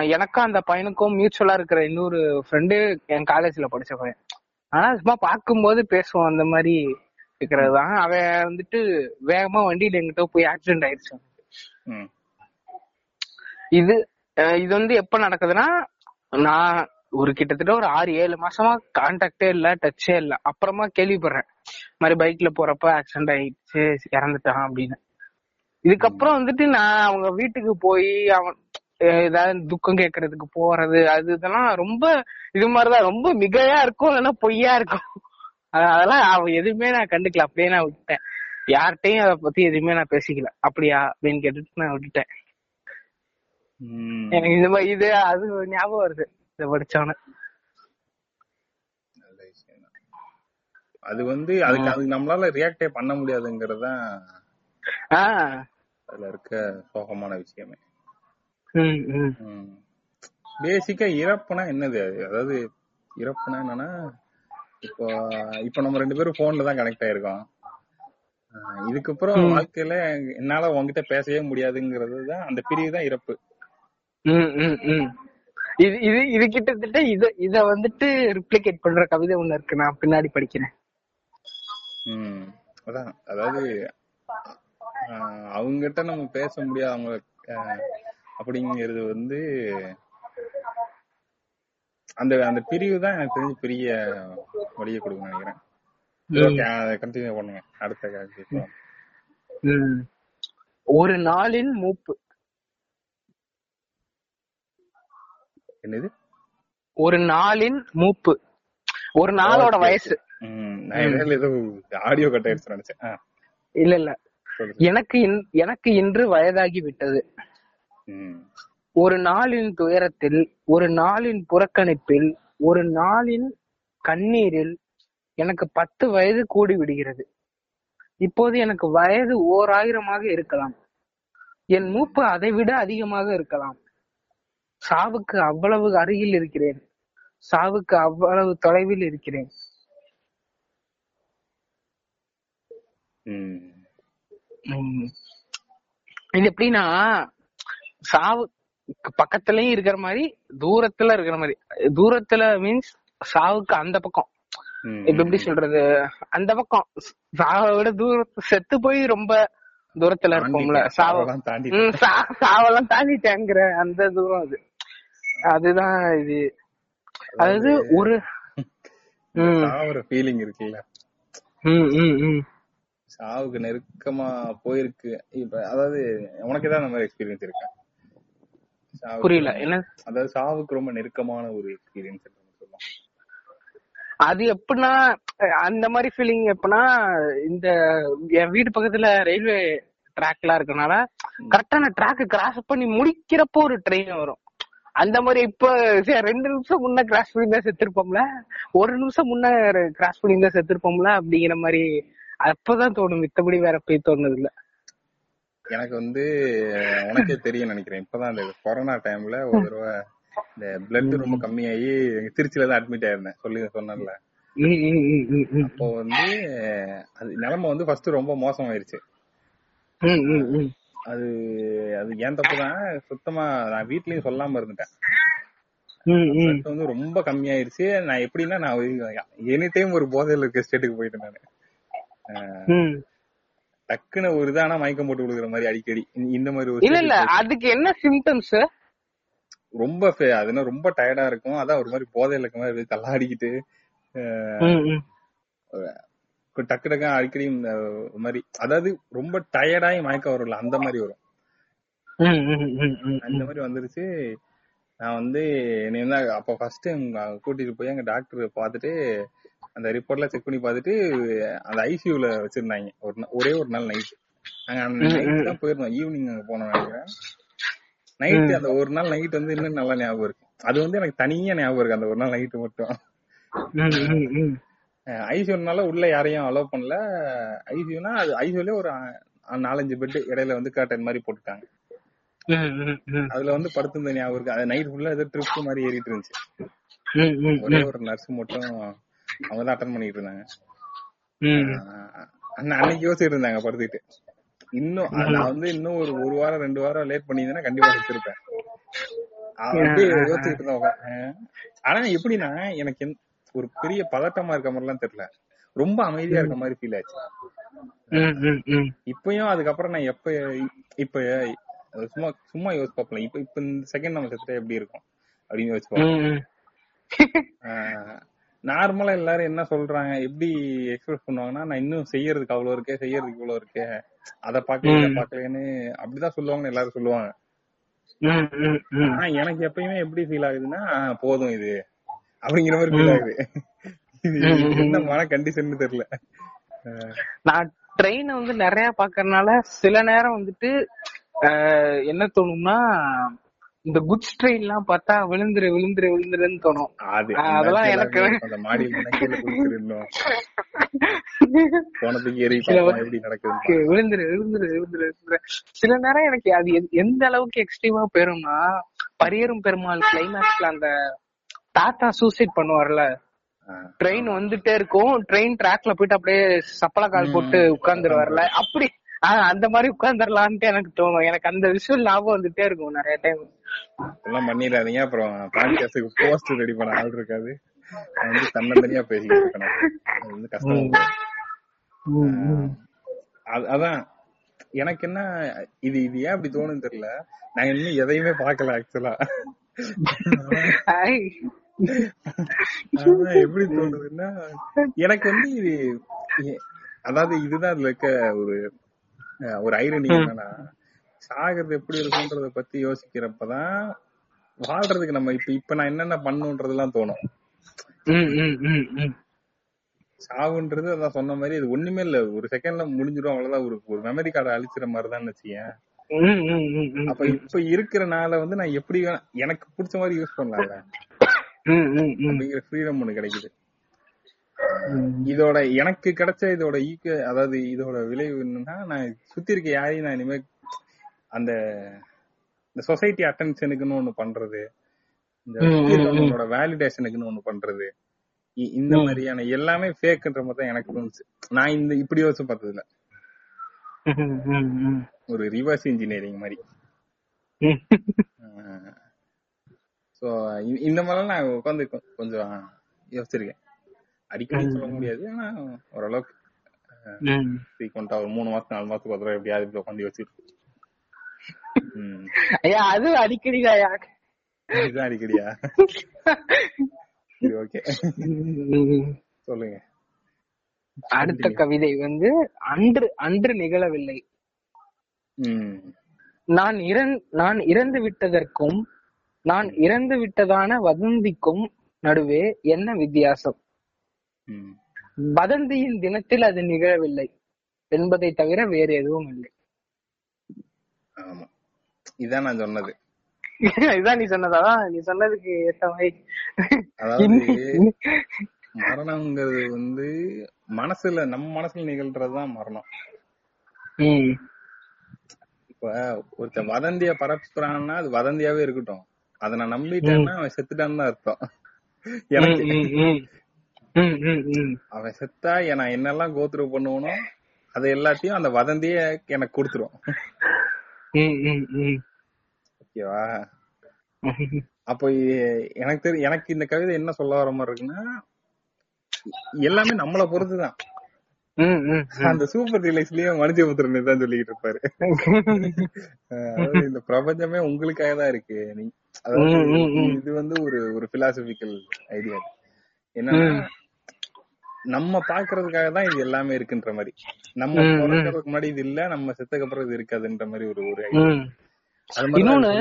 எனக்கும் அந்த பையனுக்கும் மியூச்சுவலா இருக்கிற இன்னொரு ஃப்ரெண்டு என் காலேஜ்ல படிச்ச பையன். ஆனா சும்மா பார்க்கும்போது பேசுவோம் அந்த மாதிரி. இருக்கிறது தான் அவன் வந்துட்டு வேகமா வண்டியில எங்கிட்ட போய் ஆக்சிடென்ட் ஆயிடுச்சு. இது இது வந்து எப்ப நடக்குதுன்னா நான் ஒரு கிட்டத்தட்ட ஒரு ஆறு ஏழு மாசமா கான்டாக்டே இல்ல டச்சே இல்ல. அப்புறமா கேள்விப்படுறேன். மாதிரி பைக்ல போறப்ப ஆக்சிடென்ட் ஆயிடுச்சு இறந்துட்டான் அப்படின்னு. இதுக்கப்புறம் வந்துட்டு நான் அவங்க வீட்டுக்கு போய் அவன் ஏதாவது துக்கம் கேட்கறதுக்கு போறது அது இதெல்லாம் ரொம்ப இது மாதிரிதான். ரொம்ப மிகையா இருக்கும் இல்லைன்னா பொய்யா இருக்கும். அதெல்லாம் அவன் எதுவுமே நான் கண்டுக்கல. அப்படியே நான் விட்டேன் யார்கிட்டயும் அதை பத்தி எதுவுமே நான் பேசிக்கல. அப்படியா? அப்படின்னு கேட்டுட்டு நான் விட்டுட்டேன். எனக்கு இந்த மாதிரி இது அது ஞாபகம் வருது. இத படிச்சவன. அது வந்து அதுக்கு அதுக்கு நம்மளால ரியாக்டே பண்ண முடியாதுங்கிறது தான் அதுல இருக்க சோகமான விஷயமே. பேசிக்கா இறப்புனா என்னது அது? அதாவது இறப்புனா என்னன்னா இப்போ இப்போ நம்ம ரெண்டு பேரும் போன்ல தான் கனெக்ட் ஆயிருக்கோம். இதுக்கப்புறம் வாழ்க்கையில என்னால உன்கிட்ட பேசவே முடியாதுங்கிறது தான் அந்த பிரிவு தான் இறப்பு. இது இது இது கிட்டத்தட்ட இத இத வந்துட்டு ரிப்ளிகேட் பண்ற கவிதை ஒண்ணு இருக்கு. நான் பின்னாடி படிக்கிறேன். அதான். அதாவது அவங்ககிட்ட நம்ம பேச முடியாது அவங்க அப்படிங்கிறது வந்து அந்த அந்த பிரிவு தான் எனக்கு தெரிஞ்சு பெரிய வழியை கொடுக்கும்னு நினைக்கிறேன். கண்டினியூ பண்ணுங்க. அடுத்த ஒரு நாளின் மூப்பு. என்னது? ஒரு நாளின் மூப்பு. ஒரு நாளோட வயசு. ஆடியோ கட் ஆயிடுச்சு நினைச்சேன். இல்ல இல்ல. எனக்கு எனக்கு இன்று வயதாகி விட்டது. ம். ஒரு நாளின் துயரத்தில் ஒரு நாளின் புறக்கணிப்பில் ஒரு நாளின் கண்ணீரில் எனக்கு பத்து வயது கூடி விடுகிறது. இப்போது எனக்கு வயது ஓர் ஆயிரமாக இருக்கலாம். என் மூப்பு அதை விட அதிகமாக இருக்கலாம். சாவுக்கு அவ்வளவு அருகில் இருக்கிறேன். சாவுக்கு அவ்வளவு தொலைவில் இருக்கிறேன். இது எப்படின்னா சாவு பக்கத்துலயும் இருக்கிற மாதிரி தூரத்துல இருக்கிற மாதிரி. தூரத்துல மீன்ஸ் சாவுக்கு அந்த பக்கம். இப்ப எப்படி சொல்றது? அந்த பக்கம். சாவை விட தூரத்து செத்து போய் ரொம்ப தூரத்துல. சாவ. சாவெல்லாம் தாண்டி சாவெல்லாம் தாண்டிட்டேங்கிற அந்த தூரம் அது. அதுதான் இது. அதாவது ஒரு சாவுற ஃபீலிங் இருக்குல்ல. சாவுக்கு நெருக்கமா போயிருக்கு. இப்ப அதாவது உனக்கு தான் அந்த மாதிரி எக்ஸ்பீரியன்ஸ் இருக்கு? சாவுக்கு- புரியல. என்ன? அதாவது சாவுக்கு ரொம்ப நெருக்கமான ஒரு எக்ஸ்பீரியன்ஸ் அது எப்படின்னா அந்த மாதிரி ஃபீலிங் எப்படின்னா இந்த என் வீடு பக்கத்துல ரயில்வே ட்ராக்லாம் இருக்கனால கரெக்டா நான் ட்ராக் கிராஸ் பண்ணி முடிக்கிறப்போ ஒரு ட்ரெயின் வரும். அந்த மாதிரி இப்ப ரெண்டு நிமிஷம் முன்ன கிராஸ் பண்ணி தான் செத்துருப்போம்ல? ஒரு நிமிஷம் முன்ன கிராஸ் பண்ணி தான் செத்துருப்போம்ல? அப்படிங்கிற மாதிரி அப்பதான் தோணும். மித்தபடி வேற போய் தோணுது இல்ல. எனக்கு வந்து உனக்கே தெரியும் நினைக்கிறேன். இப்பதான் இந்த கொரோனா டைம்ல ஒரு தடவை இந்த பிளட் ரொம்ப கம்மியாகி திருச்சியில தான் அட்மிட் ஆயிருந்தேன். சொல்லி சொன்னேன்ல. அப்போ வந்து அது நிலைமை வந்து ஃபர்ஸ்ட் ரொம்ப மோசமாயிருச்சு. ம், ம், ம். அது அது ஏன் தப்பு தான் சுத்தமா நான் வீட்லயும் சொல்லாம இருந்துட்டேன். வந்து ரொம்ப கம்மியாயிருச்சு. நான் எப்படின்னா நான் எனி டைம் ஒரு போதையில இருக்க ஸ்டேட்டுக்கு போயிட்டேன் நானு. டக்குன்னு ஒரு இதானா மயக்கம் போட்டு விழுகிற மாதிரி அடிக்கடி. இந்த- மாதிரி ஒரு இல்ல இல்ல. அதுக்கு என்ன சிம்டம்ஸ் ரொம்ப அதுனா ரொம்ப டயர்டா இருக்கும். அதான் ஒரு மாதிரி போதையில இருக்க மாதிரி தள்ளாடிக்கிட்டு டக்கு டக்கு அடிக்கடி இந்த மாதிரி அதாவது ரொம்ப டயர்டாயி மயக்கம் வரும்ல அந்த மாதிரி வரும். அந்த மாதிரி வந்துருச்சு. நான் வந்து என்னை அப்ப ஃபர்ஸ்ட் கூட்டிட்டு போய் அங்க டாக்டர் பார்த்துட்டு அந்த ரிப்போர்ட்லாம் செக் பண்ணி பார்த்துட்டு அந்த ஐசியூல வச்சிருந்தாங்க. ஒரு ஒரே ஒரு நாள் நைட் நாங்க அந்த நைட். தான் போயிருந்தோம். ஈவினிங் அங்க போனோம் நினைக்கிறேன். நைட் அந்த ஒரு நாள் நைட் வந்து இன்னும் நல்லா ஞாபகம் இருக்கு. அது வந்து எனக்கு தனியா ஞாபகம் இருக்கு. அந்த ஒரு நாள் நைட் மட்டும். ஐசியூனால உள்ள யாரையும் அலோவ் பண்ணல. ஐசியூனா அது ஐசியூல ஒரு நாலஞ்சு பெட் இடையில வந்து கர்டன் மாதிரி போட்டுட்டாங்க. அதுல வந்து படுத்திருந்த ஞாபகம் இருக்கு. அது நைட் ஃபுல்லா ஏதோ ட்ரிப் மாதிரி ஏறிட்டு இருந்துச்சு. ஒரே ஒரு நர்ஸ் மட்டும் அவங்க தான் அட்டன் பண்ணிட்டு இருந்தாங்க. அன்னைக்கு யோசிச்சுட்டு இருந்தாங்க படுத்துக்கிட்டு. இன்னும் நான் வந்து இன்னும் ஒரு ஒரு வாரம் ரெண்டு வாரம் லேட் பண்ணியிருந்தேன்னா கண்டிப்பா வச்சிருப்பேன். யோசிச்சுட்டு இருந்தேன் ஆனா எப்படின்னா எனக்கு ஒரு பெரிய பதட்டமா இருக்க மாதிரிலாம் தெரியல. ரொம்ப அமைதியா இருக்க மாதிரி ஃபீல் ஆச்சு. இப்பயும் அதுக்கப்புறம் நான் எப்ப இப்ப சும்மா சும்மா யோசிச்சு பார்ப்பேன் இப்ப இப்ப இந்த செகண்ட் நம்ம செத்துட்டா எப்படி இருக்கும்? அப்படின்னு யோசிச்சு நார்மலா எல்லாரும் என்ன சொல்றாங்க? எப்படி எக்ஸ்பிரஸ் பண்ணுவாங்கன்னா நான் இன்னும் செய்யறதுக்கு அவ்வளவு இருக்கே செய்யறதுக்கு இவ்வளவு இருக்கே. அத பாக்கல பாக்கலன்னு அப்படிதான் சொல்லுவாங்கன்னு எல்லாரும் சொல்லுவாங்க. ஆனா எனக்கு எப்பயுமே எப்படி ஃபீல் ஆகுதுன்னா போதும் இது அப்படிங்கிற மாதிரி ஃபீல் ஆகுது. என்ன மன கண்டிஷன் தெரியல. நான் ட்ரெயினை வந்து நிறைய பாக்கறதுனால சில நேரம் வந்துட்டு என்ன தோணும்னா இந்த குட்ஸ் ட்ரெயின் எல்லாம் பார்த்தா விழுந்துரு விழுந்துரு விழுந்துருன்னு தோணும். அதெல்லாம் எனக்கு- விழுந்துரு விழுந்துரு விழுந்துரு. சில நேரம் எனக்கு அது எந்த- அளவுக்கு எக்ஸ்ட்ரீமா போயிரும்னா பரியரும் பெருமாள் கிளைமேக்ஸ்ல அந்த தாத்தா சூசைட் பண்ணுவார்ல. ட்ரெயின் வந்துட்டே இருக்கும். ட்ரெயின் ட்ராக்ல போயிட்டு அப்படியே சப்பள கால் போட்டு உட்கார்ந்துருவார்ல. அப்படி அந்த மாதிரி உட்கார்ந்துடலான்ட்டு எனக்கு தோணும். எனக்கு அந்த விஷயம் ஞாபகம் வந்துட்டே இருக்கும் நிறைய டைம் எல்லாம் பண்ணிடாதீங்க. அப்புறம் பாட்காஸ்டுக்கு போஸ்ட் ரெடி பண்ண ஆள் இருக்காது. நான் வந்து தன்னந்தனியா பேசிக்கிட்டு இருக்கணும் அது வந்து கஷ்டமா. அதான். எனக்கு என்ன இது இது ஏன் அப்படி தோணுன்னு தெரியல. நான் இன்னும் எதையுமே பார்க்கல ஆக்சுவலா எப்படி தோணுதுன்னா எனக்கு வந்து இது அதாவது இதுதான் அதுல இருக்க ஒரு ஒரு ஐரணி என்னன்னா சாகிறது எப்படி இருக்குன்றத பத்தி யோசிக்கிறப்பதான் வாழ்றதுக்கு நம்ம இப்ப இப்ப நான் என்னென்ன பண்ணுன்றதெல்லாம் தோணும். சாவுன்றது அதான் சொன்ன மாதிரி இது ஒண்ணுமே இல்ல. ஒரு செகண்ட்ல முடிஞ்சிடும் அவ்வளவுதான். ஒரு ஒரு மெமரி கார்டை அழிச்சிற மாதிரிதான் வச்சுக்கேன் அப்ப இப்ப இருக்கிறனால வந்து நான் எப்படி எனக்கு பிடிச்ச மாதிரி யூஸ் பண்ணலாம்ல. அப்படிங்கிற ஃப்ரீடம் ஒண்ணு கிடைக்குது. இதோட எனக்கு கிடைச்ச இதோட ஈக்க அதாவது இதோட விளைவு என்னன்னா நான் சுத்தி இருக்க யாரையும் நான் இனிமே அந்த இந்த சொசைட்டி அட்டென்ஷனுக்குன்னு ஒண்ணு பண்றது இந்த வேலிடேஷனுக்குன்னு ஒண்ணு பண்றது. இந்த. மாதிரியான எல்லாமே ஃபேக்ன்ற மாதிரி தான் எனக்கு தோணுச்சு. நான் இந்த இப்படி யோசிச்சு பார்த்ததுல ஒரு ரிவர்ஸ் இன்ஜினியரிங் மாதிரி. சோ இந்த மாதிரிலாம் நான் உட்காந்து கொஞ்சம் யோசிச்சிருக்கேன். அடிக்கடி சொல்ல முடியாது ஆனா ஓரளவுக்கு ஒரு மூணு மாசம் நாலு மாசத்துக்கு ஒரு தடவை எப்படியாவது உட்காந்து யோசிச்சிருக்கேன். ஐயா அது அடிக்கடிதாயா இதுதான் அடிக்கடியா? சரி ஓகே. சொல்லுங்க. அடுத்த கவிதை வந்து அன்று அன்று நிகழவில்லை. நான் இறந் நான் இறந்து விட்டதற்கும் நான் இறந்து விட்டதான வதந்திக்கும் நடுவே என்ன வித்தியாசம்? வதந்தியின் தினத்தில் அது நிகழவில்லை. என்பதை தவிர வேறு எதுவும் இல்லை. ஆமா. இதான் நான் சொன்னது. இதான் நீ சொன்னதாதான் நீ சொன்னதுக்கு ஏத்த மாதிரி. அதாவது மரணம்ங்கிறது வந்து மனசுல நம்ம மனசுல நிகழ்றதுதான் மரணம். இப்ப ஒருத்தன் வதந்திய பரப்புறான்னா அது வதந்தியாவே இருக்கட்டும். அத நான் நம்பிட்டேன்னா அவன் செத்துட்டான்னு தான் அர்த்தம். எனக்கு. அவன் செத்தா நான் என்னெல்லாம் கோத்ரூ பண்ணுவனோ அது எல்லாத்தையும் அந்த வதந்தியே எனக்கு கொடுத்துரும். ஓகேவா? அப்போ எனக்கு தெரி எனக்கு இந்த கவிதை என்ன சொல்ல வர மாதிரி இருக்குன்னா எல்லாமே நம்மள பொறுத்துதான். அந்த சூப்பர் ரிலைஸ்லயும் மனுஜபுத்திரன் தான் சொல்லிக்கிட்டு இருப்பாரு. இந்த பிரபஞ்சமே உங்களுக்காக தான் இருக்கு. நீ அதாவது. இது வந்து ஒரு ஒரு பிலாசபிக்கல் ஐடியா என்னன்னா நம்ம பாக்குறதுக்காக தான் இது எல்லாமே இருக்குன்ற மாதிரி. நம்ம. பிறக்கறதுக்கு முன்னாடி இது இல்ல நம்ம செத்தக்கு அப்புறம் இது இருக்காதுன்ற மாதிரி ஒரு ஒரு இன்னொன்னு-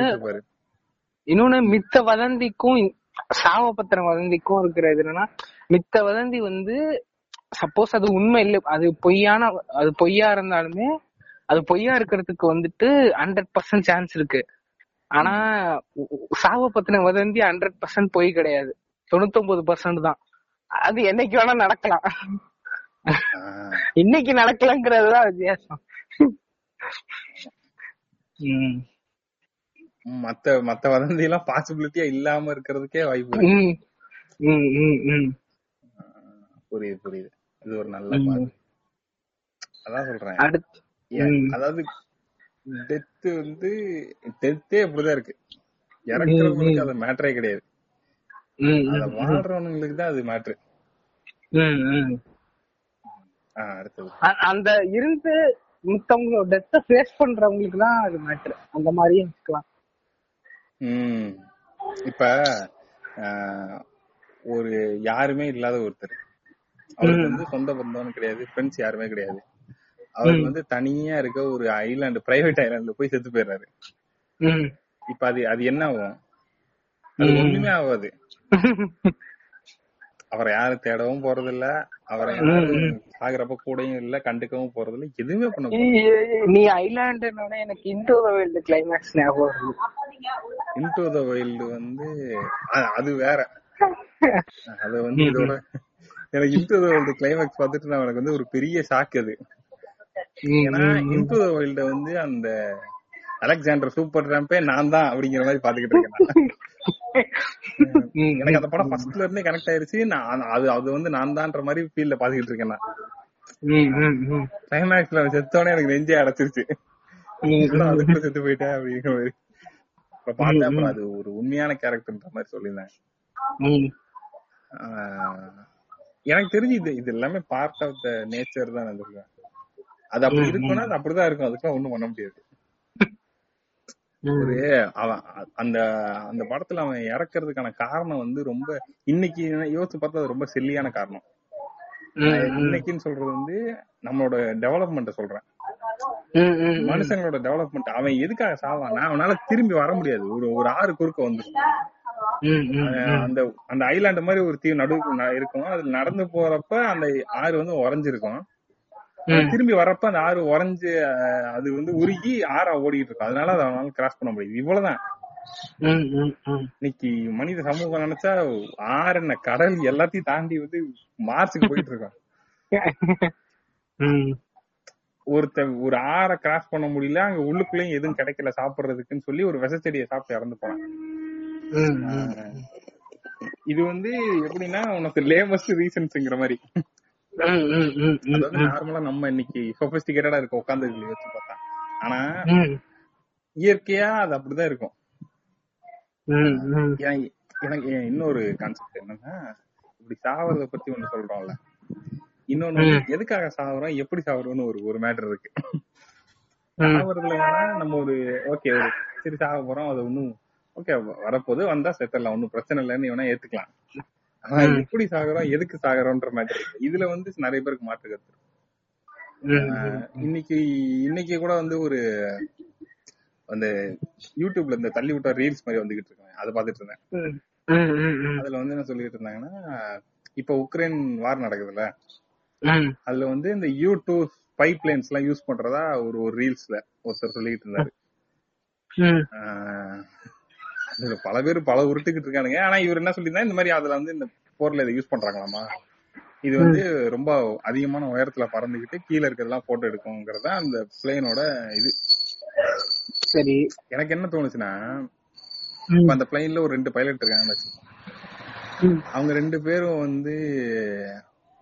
இன்னொன்னு மித்த வதந்திக்கும் சாவ பத்திர வதந்திக்கும் இருக்கிற இது என்னன்னா மித்த வதந்தி வந்து சப்போஸ் அது உண்மை இல்லை அது பொய்யான அது பொய்யா இருந்தாலுமே அது பொய்யா இருக்கிறதுக்கு வந்துட்டு ஹண்ட்ரட் பர்சன்ட் சான்ஸ் இருக்கு. ஆனா சாவ பத்தின வதந்தி ஹண்ட்ரட் பர்சன்ட் பொய் கிடையாது. தொண்ணூத்தொன்பது பர்சன்ட் தான். அது என்னைக்கு வேணா நடக்கலாம். இன்னைக்கு நடக்கலங்கிறதுதான் வித்தியாசம். மத்த மத்த வதந்தி எல்லாம் பாசிபிலிட்டியா இல்லாம இருக்கிறதுக்கே வாய்ப்பு புரியுது புரியுது. இது ஒரு நல்ல அதான் சொல்றேன். அதாவது டெத் வந்து டெத்தே அப்படிதான் இருக்கு. இறக்குறவங்களுக்கு அது மேட்டரே கிடையாது. அத உம் வாழ்றவங்களுக்கு தான் அது மேட்ரு அந்த இருந்து மித்தவங்களோட டெத்த ஃபேஸ் பண்றவங்களுக்கு தான் அது மேட்ரு அந்த மாதிரியும் இருக்கலாம். இப்ப ஒரு யாருமே இல்லாத ஒருத்தர். அவருக்கு வந்து சொந்த பந்தம்னு கிடையாது ஃப்ரெண்ட்ஸ் யாருமே கிடையாது. அவருக்கு வந்து தனியா இருக்க ஒரு ஐலாண்டு பிரைவேட் ஐலாண்ட்ல போய் செத்து போயிடுறாரு. இப்ப அது அது என்ன ஆகும்? அது ஒண்ணுமே ஆகாது. அவரை யாரும் தேடவும் போறது இல்ல அவரை யாரும் சாகுறப்ப கூடயும் இல்ல கண்டுக்கவும் போறது இல்ல எதுவுமே பண்ண நீ ஐலாண்டுனோட எனக்கு இன்டோ த வேர்ல்டு கிளைமேக்ஸ் ஞாபகம் இன்டூ த வைல்டு வந்து அது வேற. அது வந்து இதோட எனக்கு இன்டூ த வைல்டு கிளைமேக்ஸ் பார்த்துட்டு நான் எனக்கு வந்து ஒரு பெரிய ஷாக் அது. ஏன்னா இன்டூ த வைல்ட வந்து அந்த அலெக்சாண்டர் சூப்பர் ரேம்பே நான் தான் அப்படிங்கிற மாதிரி பாத்துக்கிட்டு இருக்கேன் எனக்கு அந்த படம் ஃபர்ஸ்ட்ல இருந்தே கனெக்ட் ஆயிருச்சு. நான் அது அது வந்து நான் தான்ற மாதிரி ஃபீல்ல பாத்துக்கிட்டு இருக்கேன் நான். கிளைமேக்ஸ்ல செத்தோடனே எனக்கு நெஞ்சே அடைச்சிருச்சு. அதுக்குள்ள செத்து போயிட்டேன் அப்படிங்கிற மாதிரி. அப்புறம் பார்த்தேன் அப்புறம் அது ஒரு உண்மையான கேரக்டர்ன்ற மாதிரி சொல்லியிருந்தேன். எனக்கு தெரிஞ்சு இது இது எல்லாமே பார்ட் ஆஃப் த நேச்சர் தான் நான் சொல்றேன். அது அப்படி இருக்கும்னா அது அப்படிதான் இருக்கும். அதுக்கெல்லாம் ஒண்ணும் பண்ண முடியாது. ஒரு அவன் அந்த அந்த படத்துல அவன் இறக்குறதுக்கான காரணம் வந்து ரொம்ப இன்னைக்கு யோசிச்சு பார்த்தா அது ரொம்ப செல்லியான காரணம். இன்னைக்குன்னு சொல்றது வந்து நம்மளோட டெவலப்மெண்ட்ட சொல்றேன். மனுஷங்களோட டெவலப்மெண்ட் அவன் எதுக்காக சாவான்? அவனால திரும்பி வர முடியாது. ஒரு ஒரு ஆறு குறுக்க அஹ் அந்த அந்த ஐலாண்ட் மாதிரி ஒரு தீவு நடுவுக்கு ந- இருக்கும். அது நடந்து போறப்ப அந்த ஆறு வந்து உறைஞ்சிருக்கும். திரும்பி வரப்ப அந்த ஆறு உறைஞ்சு அது வந்து உருகி ஆறா ஓடிட்டு இருக்கும் அதனால அதை அவனால கிராஸ் பண்ண முடியுது. இவ்வளவுதான். இன்னைக்கு மனித சமூகம் நினைச்சா ஆறு என்ன கடல் எல்லாத்தையும் தாண்டி வந்து மார்ச்சுக்கு போயிட்டு இருக்கோம் உம் ஒருத்த ஒரு ஆறை கிராஸ் பண்ண முடியல அங்க உள்ளுக்குள்ளேயும் எதுவும் கிடைக்கல சாப்பிடுறதுக்குன்னு சொல்லி ஒரு விசைச்செடியை சாப்பிட்டு இறந்து போனான். அஹ், இது வந்து எப்படின்னா உனக்கு லேமஸ்ட் ரீசன்ஸ்ங்கிற மாதிரி. அதாவது நார்மலா நம்ம இன்னைக்கு சொபிஸ்டிகேட்டடா இருக்க உட்காந்து வச்சு பார்த்தா. ஆனா இயற்கையா அது அப்படிதான் இருக்கும். எனக்கு இன்னொரு கான்செப்ட் என்னன்னா இப்படி சாவறத பத்தி ஒண்ணு சொல்றோம்ல. இன்னொன்னு எதுக்காக சாவறோம் எப்படி சாவறோம்னு ஒரு ஒரு மேட்டர் இருக்கு. சாவறதுல நம்ம ஒரு ஓகே ஒரு சரி சாக போறோம் அது ஒண்ணும் ஓகே வரப்போது வந்தா செத்தரலாம் ஒண்ணும் பிரச்சனை இல்லைன்னு வேணா ஏத்துக்கலாம். ஆனா எப்படி சாகுறோம் எதுக்கு சாகுறோம்ன்ற இருக்கு. இதுல வந்து நிறைய பேருக்கு மாற்று கருத்து இன்னைக்கு இன்னைக்கு கூட வந்து ஒரு அந்த யூடியூப்ல இந்த தள்ளி விட்ட ரீல்ஸ் மாதிரி வந்துகிட்டு இருக்காங்க அதை பாத்துட்டு இருந்தேன். அதுல வந்து என்ன சொல்லிட்டு இருந்தாங்கன்னா இப்ப உக்ரைன் வார் நடக்குதுல்ல? அதுல வந்து இந்த யூ டூ பைப் லைன்ஸ் எல்லாம் யூஸ் பண்றதா ஒரு ஒரு ரீல்ஸ்ல ஒருத்தர் சொல்லிட்டு இருந்தாரு. பல பேர் பல உருட்டுக்கிட்டு இருக்கானுங்க ஆனா இவர் என்ன சொல்லியிருந்தா இந்த மாதிரி அதுல வந்து இந்த போர்ல இதை யூஸ் பண்றாங்களாமா இது வந்து ரொம்ப அதிகமான உயரத்துல பறந்துகிட்டு கீழே இருக்கிறதெல்லாம் போட்டோ எடுக்குங்கிறதா அந்த பிளேனோட இது சரி எனக்கு என்ன தோணுச்சுன்னா இப்ப அந்த பிளைன்ல ஒரு ரெண்டு பைலட். ம். அவங்க ரெண்டு பேரும் வந்து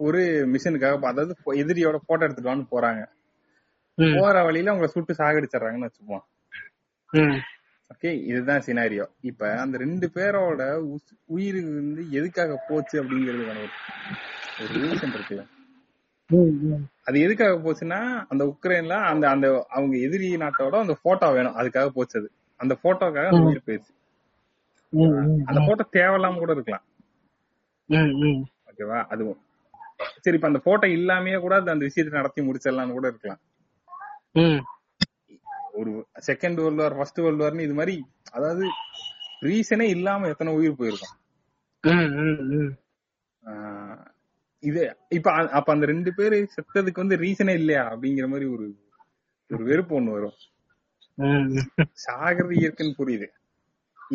ஒரு மிஷனுக்காக அதாவது எதிரியோட போட்டோ எடுத்துட்டு வான்னு போறாங்க. போற வழியில அவங்கள சுட்டு சாகடிச்சிடுறாங்கன்னு வச்சுப்போம். ஓகே இதுதான் சினாரியோ இப்ப அந்த ரெண்டு பேரோட உயிர் வந்து எதுக்காக போச்சு அப்படிங்கிறது ஒரு ரீசன் இருக்குல்ல அது எதுக்காக போச்சுன்னா அந்த உக்ரைன்ல அந்த அந்த அவங்க எதிரி நாட்டோட அந்த போட்டோ வேணும். அதுக்காக போச்சு அது அந்த போட்டோக்காக அந்த உயிர் போயிடுச்சு. அந்த போட்டோ தேவையில்லாம கூட இருக்கலாம். ஓகேவா? அதுவும் சரி இப்ப அந்த போட்டோ இல்லாமயே கூட அந்த விஷயத்தை நடத்தி முடிச்சிடலாம்னு கூட இருக்கலாம். ஒரு second world war first world வார்னு இது மாதிரி அதாவது ரீசனே இல்லாம எத்தனை உயிர் போயிருக்கும்? இது இப்ப அப்ப அந்த ரெண்டு பேரு செத்ததுக்கு வந்து ரீசனே இல்லையா? அப்படிங்கிற மாதிரி ஒரு ஒரு வெறுப்பு ஒண்ணு வரும். சாகிறது இயற்கைன்னு புரியுது.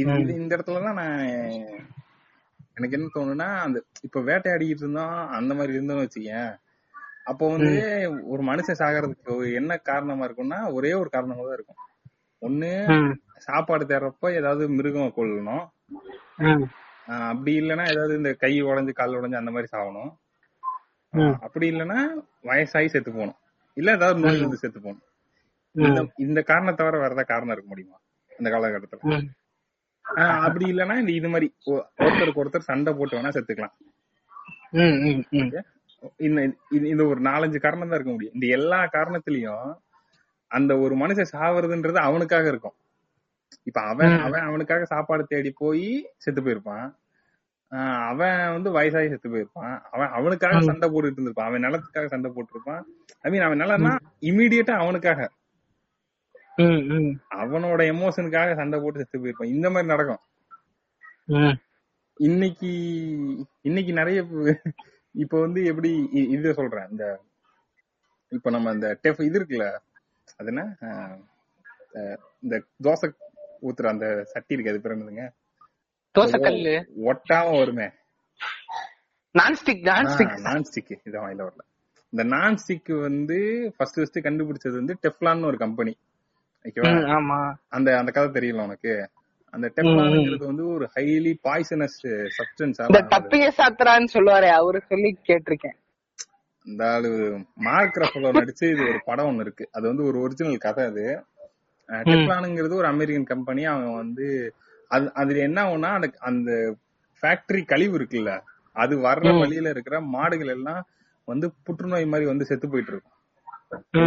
இது இந்த இடத்துலதான் நான் எனக்கு என்ன தோணுன்னா அந்த இப்ப வேட்டையாடிக்கிட்டு இருந்தோம் அந்த மாதிரி இருந்தோம்னு வச்சுக்கேன். அப்போ வந்து ஒரு மனுஷன் சாகிறதுக்கு என்ன காரணமா இருக்கும்னா ஒரே ஒரு காரணமா தான் இருக்கும். ஒண்ணு. சாப்பாடு தேடுறப்ப ஏதாவது மிருகம் கொல்லணும். அப்படி இல்லைன்னா ஏதாவது இந்த கை உடைஞ்சு கால் உடைஞ்சு அந்த மாதிரி சாகணும். அப்படி இல்லைன்னா வயசாகி செத்து போகணும். இல்ல ஏதாவது நோய் வந்து செத்து போகணும். இந்த காரணம் தவிர வேற ஏதாவது காரணம் இருக்க முடியுமா? இந்த காலகட்டத்துல. அப்படி இல்லைன்னா இந்த இது மாதிரி ஒருத்தருக்கு ஒருத்தர் சண்டை போட்டு வேணா செத்துக்கலாம். இந்த ஒரு நாலஞ்சு காரணம் தான் இருக்க முடியும். இந்த எல்லா காரணத்திலயும் அந்த ஒரு மனுஷன் சாவறதுன்றது அவனுக்காக இருக்கும். இப்ப அவன் அவன் அவனுக்காக சாப்பாடு தேடி போய் செத்து போயிருப்பான். அவன் வந்து வயசாகி செத்து போயிருப்பான். அவன் அவனுக்காக சண்டை போட்டுட்டு இருந்திருப்பான். அவன் நிலத்துக்காக சண்டை போட்டிருப்பான். ஐ மீன் அவன் நிலம்னா இமீடியட்டா அவனுக்காக. அவனோட எமோஷனுக்காக சண்டை போட்டு செத்து போயிருப்பான். இந்த மாதிரி நடக்கும். இன்னைக்கு இன்னைக்கு நிறைய இப்ப வந்து எப்படி இது சொல்றேன். இந்த இப்ப நம்ம இந்த டெஃப் இது இருக்குல்ல அது என்ன? இந்த தோசை ஊத்துற அந்த சட்டி இருக்கு அது பேர் என்னதுங்க? தோசை கல்லு ஒட்டாம வருமே. நான்ஸ்டிக் நான்ஸ்டிக் நான்ஸ்டிக் இதான் வாயில வரல. இந்த நான்ஸ்டிக் வந்து ஃபர்ஸ்ட் ஃபர்ஸ்ட் கண்டுபிடிச்சது வந்து டெஃப்லான்னு ஒரு கம்பெனி ஓகேவா? ஆமா. அந்த அந்த கதை தெரியல உனக்கு. அந்த டெஃப்லான்ங்கிறது வந்து ஒரு ஹைலி பாய்சனஸ் சப்ஸ்டன்ஸ் இந்த தப்பிய சாத்திரான்னு சொல்லுவாரே அவரு சொல்லி கேட்டிருக்கேன். இந்த ஆளு மார்க் ரஃபலோ நடிச்சு இது ஒரு படம் ஒண்ணு இருக்கு. அது வந்து ஒரு ஒரிஜினல் கதை அது. டெஃப்லானுங்கிறது ஒரு அமெரிக்கன் கம்பெனி அவன் வந்து அது அதுல என்ன ஆகும்னா அந்த அந்த ஃபேக்டரி கழிவு இருக்குல்ல அது வர்ற வழியில இருக்கிற மாடுகள் எல்லாம் வந்து புற்றுநோய் மாதிரி வந்து செத்து போயிட்டு இருக்கும்.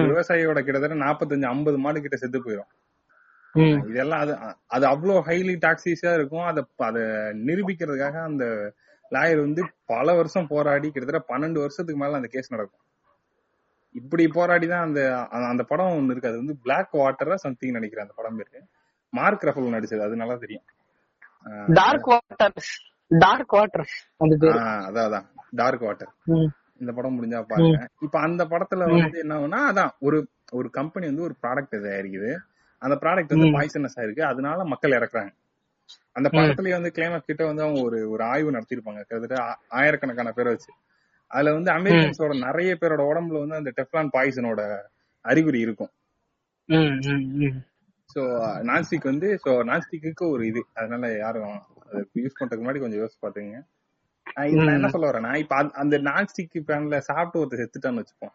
விவசாயியோட கிட்டத்தட்ட நாற்பத்தஞ்சு ஐம்பது மாடு கிட்ட செத்து போயிடும். இதெல்லாம் அது அது அவ்வளவு ஹைலி டாக்ஸிஸா இருக்கும். அத அத நிரூபிக்கிறதுக்காக அந்த லாயர் வந்து பல வருஷம் போராடி கிட்டத்தட்ட பன்னெண்டு வருஷத்துக்கு மேல அந்த கேஸ் நடக்கும். இப்படி போராடி தான் அந்த அந்த- படம் ஒண்ணு இருக்கு. அது வந்து பிளாக் வாட்டரா சம்திங் நினைக்கிறேன் அந்த படம் பேரு. மார்க் ரஃபல் நடிச்சது. அது நல்லா தெரியும். ஆஹ் டார்க் வாட்டர்ஸ் டார்க் ஆஹ் அதான் அதான். Dark water. இந்த படம் முடிஞ்சா பாருங்க. இப்ப அந்த படத்துல வந்து என்ன ஆகும்னா அதான் ஒரு ஒரு கம்பெனி வந்து ஒரு ப்ராடக்ட் தயாரிக்குது. அந்த ப்ராடக்ட் வந்து பாய்சனஸ் ஆயிருக்கு. அதனால மக்கள் இறக்குறாங்க. அந்த படத்துலயே வந்து கிளைமேக்ஸ் கிட்ட வந்து அவங்க ஒரு ஒரு ஆய்வு நடத்திருப்பாங்க கிட்டத்தட்ட ஆயிரக்கணக்கான பேரை வச்சு. அதுல வந்து அமெரிக்கன்ஸோட நிறைய பேரோட உடம்புல வந்து அந்த டெஃப்லான் பாய்சனோட அறிகுறி இருக்கும். சோ நான்ஸ்டிக் வந்து சோ நான்ஸ்டிக்கு ஒரு இது. அதனால யாரும் அதை யூஸ் பண்றதுக்கு முன்னாடி கொஞ்சம் யோசிச்சு பாத்துங்க நான் என்ன சொல்ல வரேன்னா இப்ப அந்த- நான்ஸ்டிக் பேன்ல சாப்பிட்டு ஒருத்தர் செத்துட்டான்னு வச்சுப்போம்.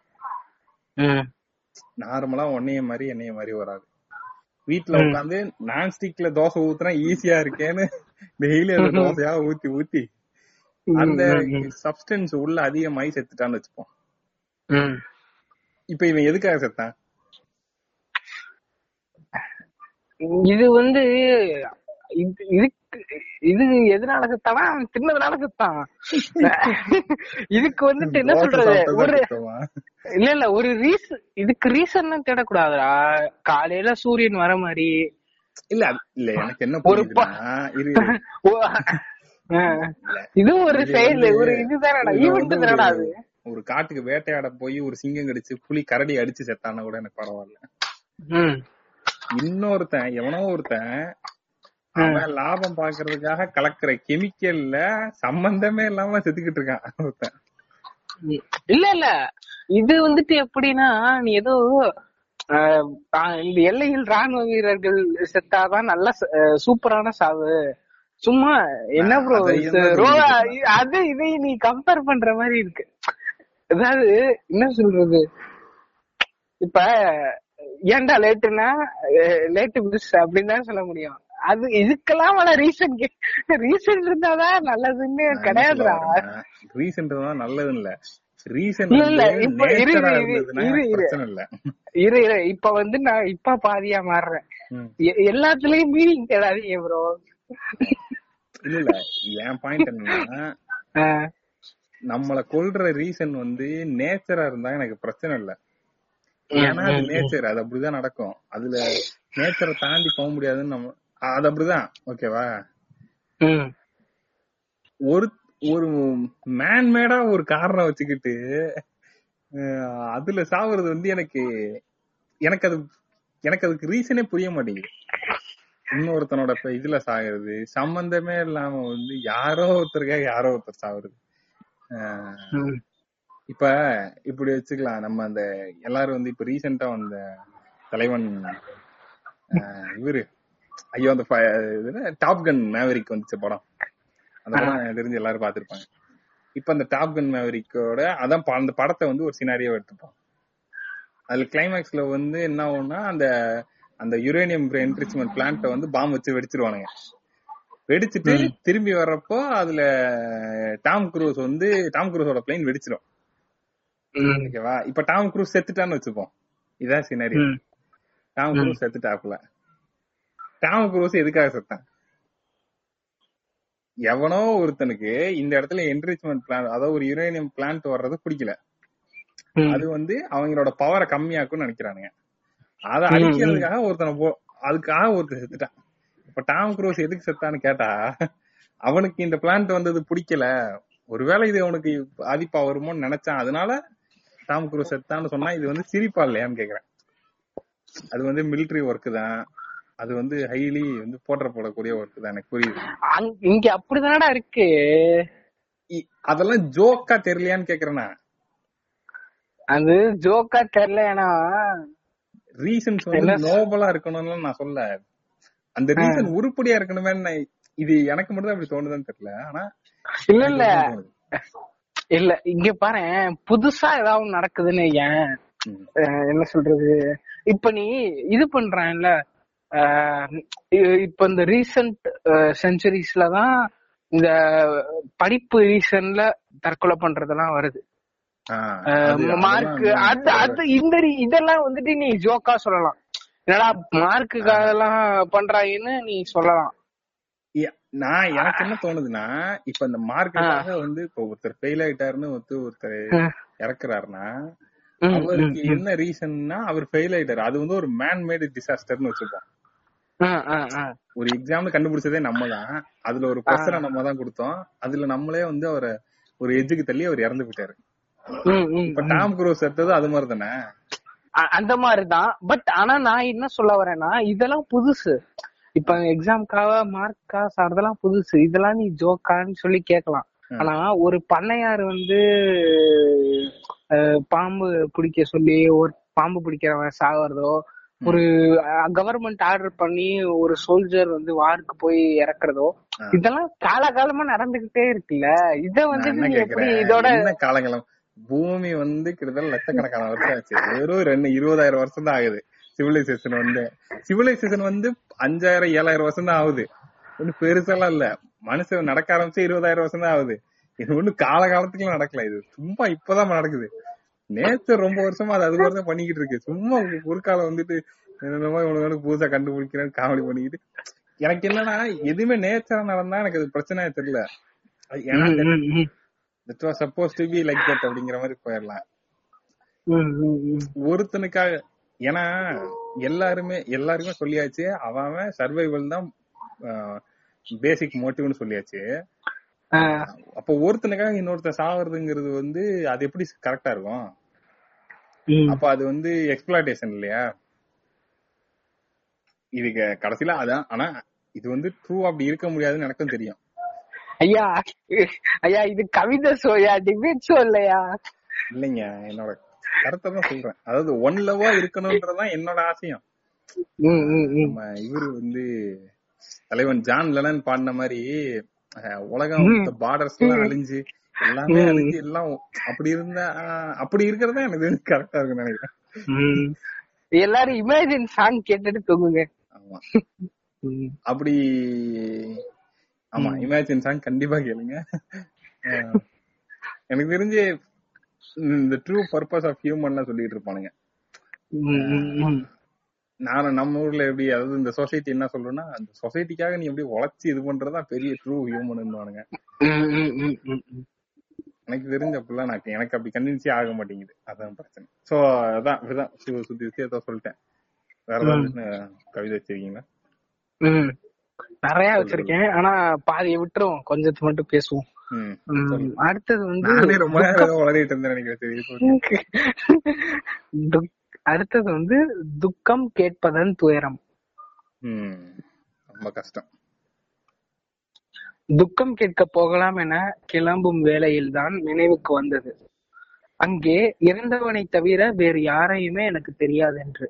நார்மலா உன்னைய மாதிரி என்னைய மாதிரி வராது வீட்ல உட்காந்து நான்ஸ்டிக்ல தோசை ஊத்துனா ஈஸியா இருக்கேன்னு டெய்லி அந்த தோசையா ஊத்தி ஊத்தி அந்த சப்ஸ்டன்ஸ் உள்ள அதிகமாயி செத்துட்டான்னு வச்சுப்போம். இப்ப இவன் எதுக்காக செத்தான்? இது வந்து இது- இது எதனால செத்தானா தின்னதுனால செத்தான். இதுக்கு வந்துட்டு என்ன சொல்றது? ஒரு? இல்ல இல்ல ஒரு ரீசன் இதுக்கு ரீசன் தேடக்கூடாதுடா. காலையில சூரியன் வர மாதிரி. இல்ல இல்ல எனக்கு என்ன ஒரு. இது ஒரு செயல் ஒரு இதுதானடா. ஈவெண்ட் தானடா அது. ஒரு காட்டுக்கு வேட்டையாட போய் ஒரு சிங்கம் கடிச்சு புலி கரடி அடிச்சு செத்தானா கூட எனக்கு பரவாயில்ல. இன்னொருத்தன் எவனோ ஒருத்தன் அவன் லாபம் பாக்குறதுக்காக கலக்குற கெமிக்கல்ல சம்பந்தமே இல்லாம செத்துக்கிட்டு இருக்கான். இல்ல இல்ல. இது வந்துட்டு எப்படின்னா நீ ஏதோ இந்த எல்லையில் ராணுவ வீரர்கள் செத்தாதான் நல்ல சூப்பரான சாவு. சும்மா என்ன ப்ரோ அதை இதை நீ கம்பேர் பண்ற மாதிரி இருக்கு. அதாவது என்ன சொல்றது? இப்ப ஏன்டா லேட்டுனா லேட்டு மிஸ் அப்படின்னு தான் சொல்ல முடியும். அது இதுக்கெல்லாம் அவள ரீசன் ரீசன் இருந்தாதான் நல்லதுன்னு கிடையாதுடா. ரீசன் தான் நல்லது இல்ல. ரீசன் இல்ல, இப்ப இரு, இரு, இப்ப வந்து நான் இப்ப பாதியா மாறுறேன். எல்லாத்துலயும் மீனிங் தேடாதீங்க ப்ரோ இல்ல இல்ல. என் பாயிண்ட் என்னன்னா நம்மள கொல்ற ரீசன் வந்து நேச்சரா இருந்தா எனக்கு பிரச்சனை இல்ல. ஏன்னா அது நேச்சர் அது அப்படிதான் நடக்கும். அதுல நேச்சரை தாண்டி போக முடியாதுன்னு நம்ம அது அப்படிதான். ஓகேவா ஒரு ஒரு மேன்மேடா ஒரு காரணம் வச்சுக்கிட்டு அதுல சாவுறது வந்து எனக்கு எனக்கு அது எனக்கு அதுக்கு ரீசனே புரிய மாட்டேங்குது. இன்னொருத்தனோட இதுல சாகுறது சம்பந்தமே இல்லாம வந்து யாரோ ஒருத்தருக்காக யாரோ ஒருத்தர் சாகுறது இப்ப இப்படி வச்சுக்கலாம். நம்ம அந்த எல்லாரும் வந்து இப்ப ரீசெண்டா வந்த தலைவன் இவரு. ஐயோ அந்த டாப் கன் மேவரிக் வந்துச்சு படம். அந்த படம் தெரிஞ்சு எல்லாரும் பாத்திருப்பாங்க இப்ப அந்த டாப் கன் மேவரிக்கோட அதான் அந்த படத்தை வந்து ஒரு சினாரியோ எடுத்துப்போம். அதுல கிளைமேக்ஸ்ல வந்து என்ன ஆகும்னா அந்த அந்த யுரேனியம் என்ரிச்மெண்ட் பிளான்ட்ட வந்து பாம் வச்சு வெடிச்சிருவானுங்க. வெடிச்சிட்டு திரும்பி வர்றப்போ அதுல டாம் குரூஸ் வந்து டாம் குரூஸோட பிளைன் வெடிச்சிரும். ஓகேவா இப்ப டாம் குரூஸ் செத்துட்டான்னு வச்சுப்போம். இதான் சினாரியோ டாம் குரூஸ் செத்துட்டாப்புல. டாம் குரூஸ் எதுக்காக செத்தான்? எவனோ ஒருத்தனுக்கு இந்த இடத்துல என்ரிச்மெண்ட் பிளான் அதாவது ஒரு யுரேனியம் பிளான்ட் வர்றது பிடிக்கல. அது வந்து அவங்களோட பவரை கம்மியாக்கும்னு நினைக்கிறானுங்க. அத அழிக்கிறதுக்காக ஒருத்தனை போ அதுக்காக ஒருத்தன் செத்துட்டான். இப்ப டாம் குரூஸ் எதுக்கு செத்தான்னு கேட்டா அவனுக்கு இந்த பிளான்ட் வந்தது பிடிக்கல. ஒருவேளை இது அவனுக்கு பாதிப்பா வருமோன்னு நினைச்சான். அதனால டாம் குரூஸ் செத்தான்னு சொன்னா இது வந்து சிரிப்பா இல்லையான்னு கேக்குறேன். அது வந்து மிலிட்டரி ஒர்க் தான். அது வந்து ஹைலி வந்து போடக்கூடிய ஒர்க் தான் எனக்கு புரியுது. இங்க அப்படிதானடா இருக்கு? அதெல்லாம் ஜோக்கா தெரியலையான்னு கேக்குறேன்னா அது ஜோக்கா தெரியல ஏன்னா ரீசன்ஸ் வந்து நோபலா இருக்கணும்னு நான் சொல்ல அந்த ரீசன் உருப்படியா இருக்கணுமே இது எனக்கு மட்டும் தான் அப்படி தோணுதுன்னு தெரியல ஆனா இல்ல இல்ல. இல்ல இங்க பாரு புதுசா ஏதாவது நடக்குதுன்னு ஏன். என்ன சொல்றது? இப்ப நீ இது பண்றான்ல. இப்ப இந்த ரீசன்ட் செஞ்சுரிஸ்ல தான் இந்த படிப்பு ரீசன்ல தற்கொலை பண்றதெல்லாம் வருது. மார்க் அது அது இந்த இதெல்லாம் வந்துட்டு நீ ஜோக்கா சொல்லலாம். என்னடா மார்க்குக்காக எல்லாம் பண்றாங்கன்னு நீ சொல்லலாம். நான் எனக்கு என்ன தோணுதுன்னா இப்ப இந்த மார்க்குக்காக வந்து இப்ப ஒருத்தர் ஃபெயில் ஆயிட்டாருன்னு வந்து ஒருத்தர். இறக்குறாருன்னா அவருக்கு என்ன ரீசன்னா அவர் ஃபெயில் ஆயிட்டாரு. அது வந்து ஒரு மேன் மேடு டிசாஸ்டர்னு வச்சுப்போம். ஒரு எக்ஸாம்ல கண்டுபிடிச்சதே நம்ம தான் அதுல ஒரு பிரச்சனை நம்ம தான் கொடுத்தோம். அதுல நம்மளே வந்து அவரை ஒரு எஜ்ஜுக்கு தள்ளி அவர் இறந்து போயிட்டாரு. இப்ப டாம் குரூஸ் எடுத்தது அது மாதிரி தானே அந்த மாதிரிதான். பட் ஆனா நான் என்ன சொல்ல வரேன்னா இதெல்லாம் புதுசு. இப்ப எக்ஸாம்க்காக மார்க்காக சார்தெல்லாம் புதுசு. இதெல்லாம் நீ ஜோக்கான்னு சொல்லி கேட்கலாம். ஆனா ஒரு பண்ணையார் வந்து பாம்பு பிடிக்க சொல்லி ஒரு பாம்பு பிடிக்கிறவன் சாகுறதோ ஒரு கவர்மெண்ட் ஆர்டர் பண்ணி ஒரு சோல்ஜர் வந்து வாருக்கு போய் இறக்குறதோ இதெல்லாம் காலகாலமா நடந்துகிட்டே இருக்குல்ல. இத வந்து எப்படி இதோட காலங்களும் பூமி வந்து கிட்டத்தட்ட லட்சக்கணக்கான வருஷம் ஆச்சு. வெறும் ரெண்டு இருபதாயிரம் வருஷம் தான் ஆகுது. சிவிலைசேஷன் வந்து. சிவிலைசேஷன் வந்து அஞ்சாயிரம் ஏழாயிரம் வருஷம் தான் ஆகுது. ஒன்னும் பெருசெல்லாம் இல்ல. மனுஷன் நடக்க ஆரம்பிச்சு இருபதாயிரம் வருஷம் தான் ஆகுது. இது ஒண்ணு காலகாலத்துக்குலாம் நடக்கல. இது சும்மா இப்பதான் நடக்குது. நேச்சர் ரொம்ப வருஷமா அது அது மாதிரி தான் பண்ணிக்கிட்டு இருக்கு. சும்மா காலம் வந்துட்டு என்னென்னமோ இவனுக்கு புதுசா கண்டுபிடிக்கிறேன் காமெடி பண்ணிக்கிட்டு. எனக்கு என்னன்னா எதுவுமே நேச்சரா நடந்தா எனக்கு அது பிரச்சனையே தெரியல. ஏன்னா suppose to be like that அப்படிங்கிற மாதிரி போயிடலாம். ஒருத்தனுக்காக ஏன்னா எல்லாருமே எல்லாருமே சொல்லியாச்சு. அவன் சர்வைவல் தான் பேசிக் மோட்டிவ்னு சொல்லியாச்சு. அப்போ ஒருத்தனுக்காக இன்னொருத்தன் சாவறதுங்கிறது வந்து அது எப்படி கரெக்டா இருக்கும். அப்ப அது வந்து எக்ஸ்பிளாட்டேஷன் இல்லையா? இதுக்கு கடைசியில அதான். ஆனா இது வந்து ட்ரூ அப்படி இருக்க முடியாதுன்னு எனக்கும் தெரியும். ஐயா ஐயா இது கவிதை ஷோயா டிபேட் ஷோ இல்லையா? இல்லைங்க என்னோட கருத்தை தான் சொல்றேன். அதாவது ஒன் லவ்வா இருக்கணும்ன்றதுதான் என்னோட ஆசையம். இவரு வந்து தலைவன் ஜான் லெனன் பாடின மாதிரி உலகம் பார்டர்ஸ் எல்லாம் அழிஞ்சு எல்லாமே அழிஞ்சு எல்லாம் அப்படி இருந்தா அப்படி இருக்கிறதா எனக்கு கரெக்டா இருக்குன்னு நினைக்கிறேன். எல்லாரும் இமேஜின் சாங் கேட்டுட்டு தூங்குங்க ஆமா. அப்படி ஆமா இமேஜின் சாங் கண்டிப்பா கேளுங்க எனக்கு தெரிஞ்சு இந்த ட்ரூ பர்பஸ் ஆஃப் ஹியூமன் சொல்லிட்டு இருப்பானுங்க ம், ம், ம். நான் நம்ம ஊர்ல எப்படி அதாவது இந்த சொசைட்டி என்ன சொல்றேன்னா அந்த சொசைட்டிக்காக நீ எப்படி உழைச்சி இது பண்றதா பெரிய ட்ரூ ஹியூமன். எனக்கு தெரிஞ்ச அப்படிலாம் நான் எனக்கு அப்படி கன்வின்ஸே ஆக மாட்டேங்குது. அதான் பிரச்சனை. சோ அதான் இப்படிதான் சுத்தி சுத்தி ஏதோ சொல்லிட்டேன். வேற ஏதாவது கவிதை வச்சிருக்கீங்களா. நிறைய வச்சிருக்கேன். ஆனா பாதியை விட்டுருவோம் கொஞ்சத்தை மட்டும் பேசுவோம். அடுத்தது வந்து ரொம்ப வளரிட்டு இருந்தேன் நினைக்கிறேன். அடுத்தது வந்து துக்கம் கேட்பதன் துயரம். ரொம்ப கஷ்டம். துக்கம் கேட்க போகலாம் என கிளம்பும் வேளையில்தான் நினைவுக்கு வந்தது. அங்கே இறந்தவனை தவிர வேறு யாரையுமே எனக்கு தெரியாதென்று.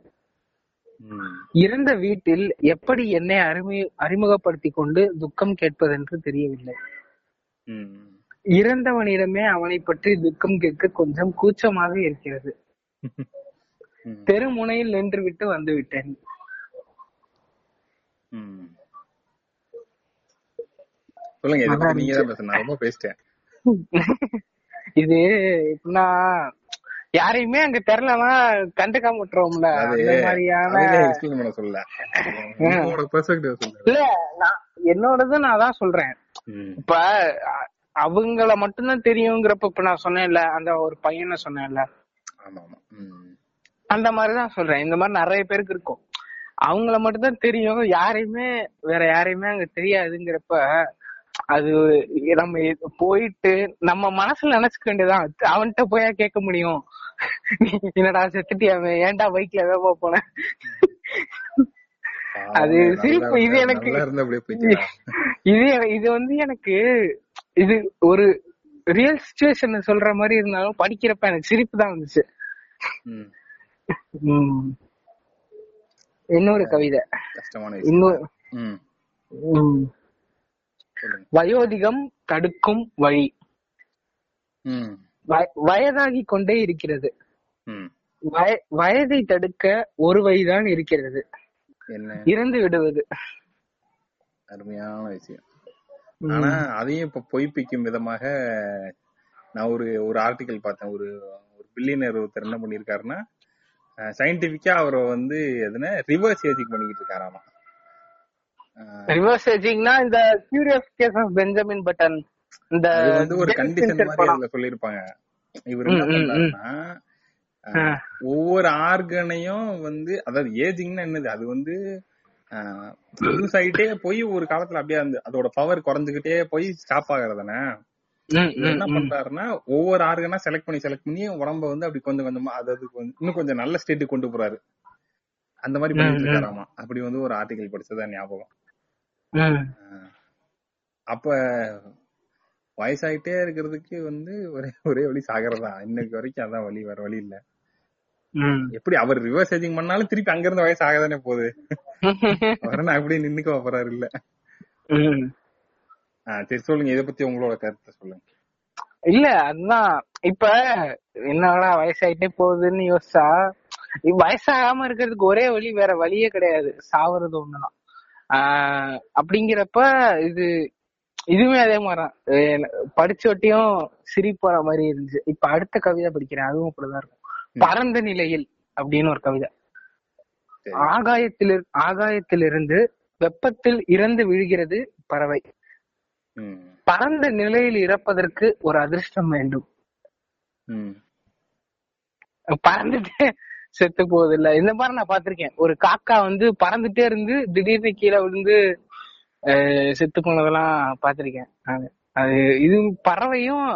ம். இறந்த வீட்டில் எப்படி என்னை அறிமு அறிமுகப்படுத்திக் கொண்டு துக்கம் கேட்பதென்று தெரியவில்லை. இறந்தவனிடமே அவனை பற்றி துக்கம் கேட்க கொஞ்சம் கூச்சமாக இருக்கிறது. தெருமுனையில் நின்று விட்டு வந்து விட்டேன் ம். சொல்லுங்க இதை பத்தி நீங்க தான் பேசணும். நான் ரொம்ப பேசிட்டேன். இது எப்படின்னா யாரையுமே அங்க தெரியலனா கண்டுக்காம விட்டுருவோம்ல. அந்த மாதிரியான பண்ண சொல்லல. இல்ல நான் என்னோடது நான் தான் சொல்றேன். இப்ப அவங்கள மட்டும்தான் தெரியுங்கிறப்ப இப்ப நான் சொன்னேன்ல அந்த ஒரு பையனை சொன்னேன்ல. அந்த மாதிரிதான் சொல்றேன். இந்த மாதிரி நிறைய பேருக்கு இருக்கும். அவங்கள மட்டும்தான் தெரியும். யாரையுமே வேற யாரையுமே அங்க தெரியாதுங்கிறப்ப அது நம்ம போயிட்டு நம்ம மனசுல நினைச்சுக்க வேண்டியதான் அவன்கிட்ட போயா கேட்க முடியும். என்னடா செத்துட்டியாமே ஏன்டா பைக்ல வேகமா போன? அது சிரிப்பு, இது எனக்கு- இது இது வந்து எனக்கு இது ஒரு ரியல் சுச்சுவேஷன் சொல்ற மாதிரி இருந்தாலும் படிக்கிறப்ப எனக்கு சிரிப்பு தான் வந்துச்சு. இன்னொரு கவிதை. இன்னொரு வயோதிகம் தடுக்கும் வழி. வயதாகி கொண்டே இருக்கிறது. வயதை தடுக்க ஒரு வழிதான் இருக்கிறது. என்ன? இறந்து விடுவது. அருமையான விஷயம். ஆனா அதையும் இப்ப பொய்ப்பிக்கும் விதமாக நான் ஒரு ஒரு ஆர்டிகல் பார்த்தேன். ஒரு ஒரு பில்லியனர் ஒருத்தர் என்ன பண்ணிருக்காருன்னா சயின்டிபிக்கா அவரை வந்து எதுனா ரிவர்ஸ் ஏஜிங் பண்ணிக்கிட்டு இருக்காராமா. ரிவர்ஸ் ஏஜிங்னா இந்த curious case of Benjamin Button இந்த அது வந்து ஒரு கண்டிஷன் மாதிரி. அதுல சொல்லிருப்பாங்க இவர் ஒவ்வொரு ஆர்கனையும் வந்து அதாவது ஏஜிங்னா என்னது? அது வந்து யூஸ் ஆயிட்டே போய் ஒரு காலத்துல அப்படியே அந்த அதோட பவர் குறைஞ்சுகிட்டே போய் ஸ்டாப் ஆகுறதானே என்ன. பண்றாருன்னா ஒவ்வொரு ஆர்கனா செலக்ட் பண்ணி செலக்ட் பண்ணி உடம்ப வந்து அப்படி கொஞ்சம் கொஞ்சமா அதாவது கொஞ்சம் இன்னும் கொஞ்சம் நல்ல ஸ்டேட்டுக்கு கொண்டு போறாரு. அந்த மாதிரி பண்ணிட்டு. இருக்காராமா? அப்படி வந்து ஒரு ஆர்டிகல் படிச்சதா ஞாபகம். அப்ப வயசாயிட்டே இருக்கிறதுக்கு வந்து ஒரே ஒரே வழி சாகிறதா இன்னைக்கு வரைக்கும் அதான் வழி வேற வழி இல்ல. ம். எப்படி அவர் ரிவர்ஸ் ஏஜிங் பண்ணாலும் திருப்பி அங்க இருந்து வயசு ஆகதானே போகுது. அவர் என்ன அப்படியே நின்னுக்க போறாரு இல்ல. சரி சொல்லுங்க. இத பத்தி உங்களோட கருத்தை சொல்லுங்க. இல்ல அதுதான். இப்ப என்னடா வயசாயிட்டே போகுதுன்னு யோசிச்சா வயசாகாம இருக்கிறதுக்கு ஒரே வழி வேற வழியே கிடையாது. சாவறது ஒண்ணுதான். அப்படிங்கிறப்ப இது இதுவுமே அதே மாதிரிதான். அஹ் படிச்ச ஒட்டியும் சிரிப்பு வர மாதிரி இருந்துச்சு. இப்ப அடுத்த கவிதை படிக்கிறேன். அதுவும் அப்படிதான் இருக்கும். பரந்த நிலையில் அப்படின்னு ஒரு கவிதை. சரி. ஆகாயத்தில் ஆகாயத்திலிருந்து வெப்பத்தில் இறந்து விழுகிறது பறவை. பரந்த நிலையில் இறப்பதற்கு ஒரு அதிர்ஷ்டம் வேண்டும். பறந்துட்டே செத்து போகுது இல்ல இந்த மாதிரி நான் பாத்திருக்கேன் ஒரு காக்கா வந்து பறந்துட்டே இருந்து திடீர்னு கீழே விழுந்து செத்து போனதெல்லாம் பாத்திருக்கேன் அது இது பறவையும்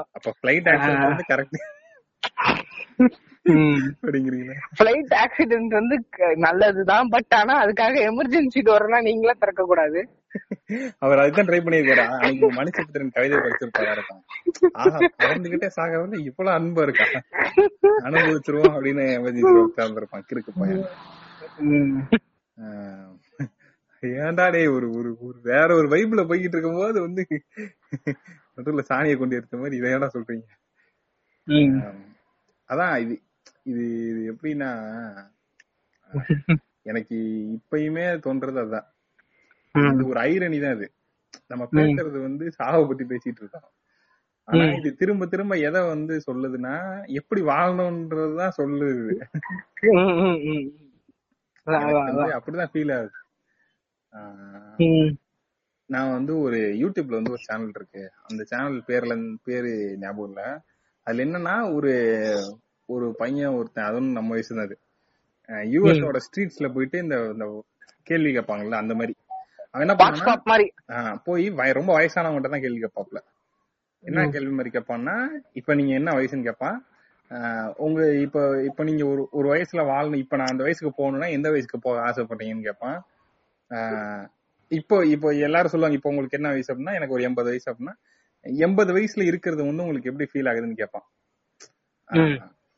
அப்படிங்கிறீங்களா? பிளைட் ஆக்சிடென்ட் வந்து நல்லதுதான் பட் ஆனா அதுக்காக எமர்ஜென்சி டோர்னா நீங்களே திறக்க கூடாது அவர் அதுதான் ட்ரை பண்ணிருக்காரு அன்னைக்கு மணிச்சத்திரன் கவிதை படிச்சிருப்பாரு இருக்கும் ஆஹா பறந்துகிட்டே சாகிறதுல இவ்வளவு அன்பு இருக்கா? அனுபவிச்சிருவோம் அப்படின்னு எமர்ஜென்சி உட்கார்ந்துருப்பான் கிறுக்கு பையன். ஏன்டா ஒரு ஒரு ஒரு வேற ஒரு வைப்ல போய்கிட்டு இருக்கும்போது வந்து நடுவுல சாணியை கொண்டு எடுத்த மாதிரி இதை ஏன்டா சொல்றீங்க. அதான் இது இது இது எப்படின்னா எனக்கு இப்பயுமே தோன்றது அதான். ம். இது ஒரு ஐரணி தான் இது. நம்ம பேசுறது வந்து சாவை பத்தி பேசிட்டு இருக்கோம். ஆனா இது திரும்ப திரும்ப எதை வந்து சொல்லுதுன்னா எப்படி வாழணும்ன்றதுதான் சொல்லுது. அப்படிதான் ஃபீல் ஆகுது. நான் வந்து ஒரு யூடியூப்ல வந்து ஒரு சேனல் இருக்கு. அந்த சேனல் பேர்ல பேரு ஞாபகம் இல்ல. அதுல என்னன்னா ஒரு ஒரு பையன் ஒருத்தன் அதுவும் நம்ம வயசு தான் அது. யூஎஸோட ஸ்ட்ரீட்ஸ்ல போயிட்டு இந்த கேள்வி கேட்பாங்கல்ல அந்த மாதிரி. அவன் என்ன பண்ணா போய் ரொம்ப வயசானவங்ககிட்ட தான் கேள்வி கேட்பாப்ல. என்ன கேள்வி மாதிரி கேட்பான்னா இப்ப நீங்க என்ன வயசுன்னு கேட்பான் உங்க இப்ப இப்ப நீங்க ஒரு ஒரு வயசுல வாழணும் இப்ப நான் அந்த வயசுக்கு போகணும்னா எந்த வயசுக்கு போக ஆசைப்படுறீங்கன்னு கேட்பான் இப்போ இப்போ எல்லாரும் சொல்லுவாங்க இப்போ உங்களுக்கு என்ன வயசு அப்படின்னா எனக்கு ஒரு எண்பது வயசு அப்படின்னா எண்பது வயசுல இருக்கிறது வந்து உங்களுக்கு எப்படி ஃபீல் ஆகுதுன்னு கேட்பான்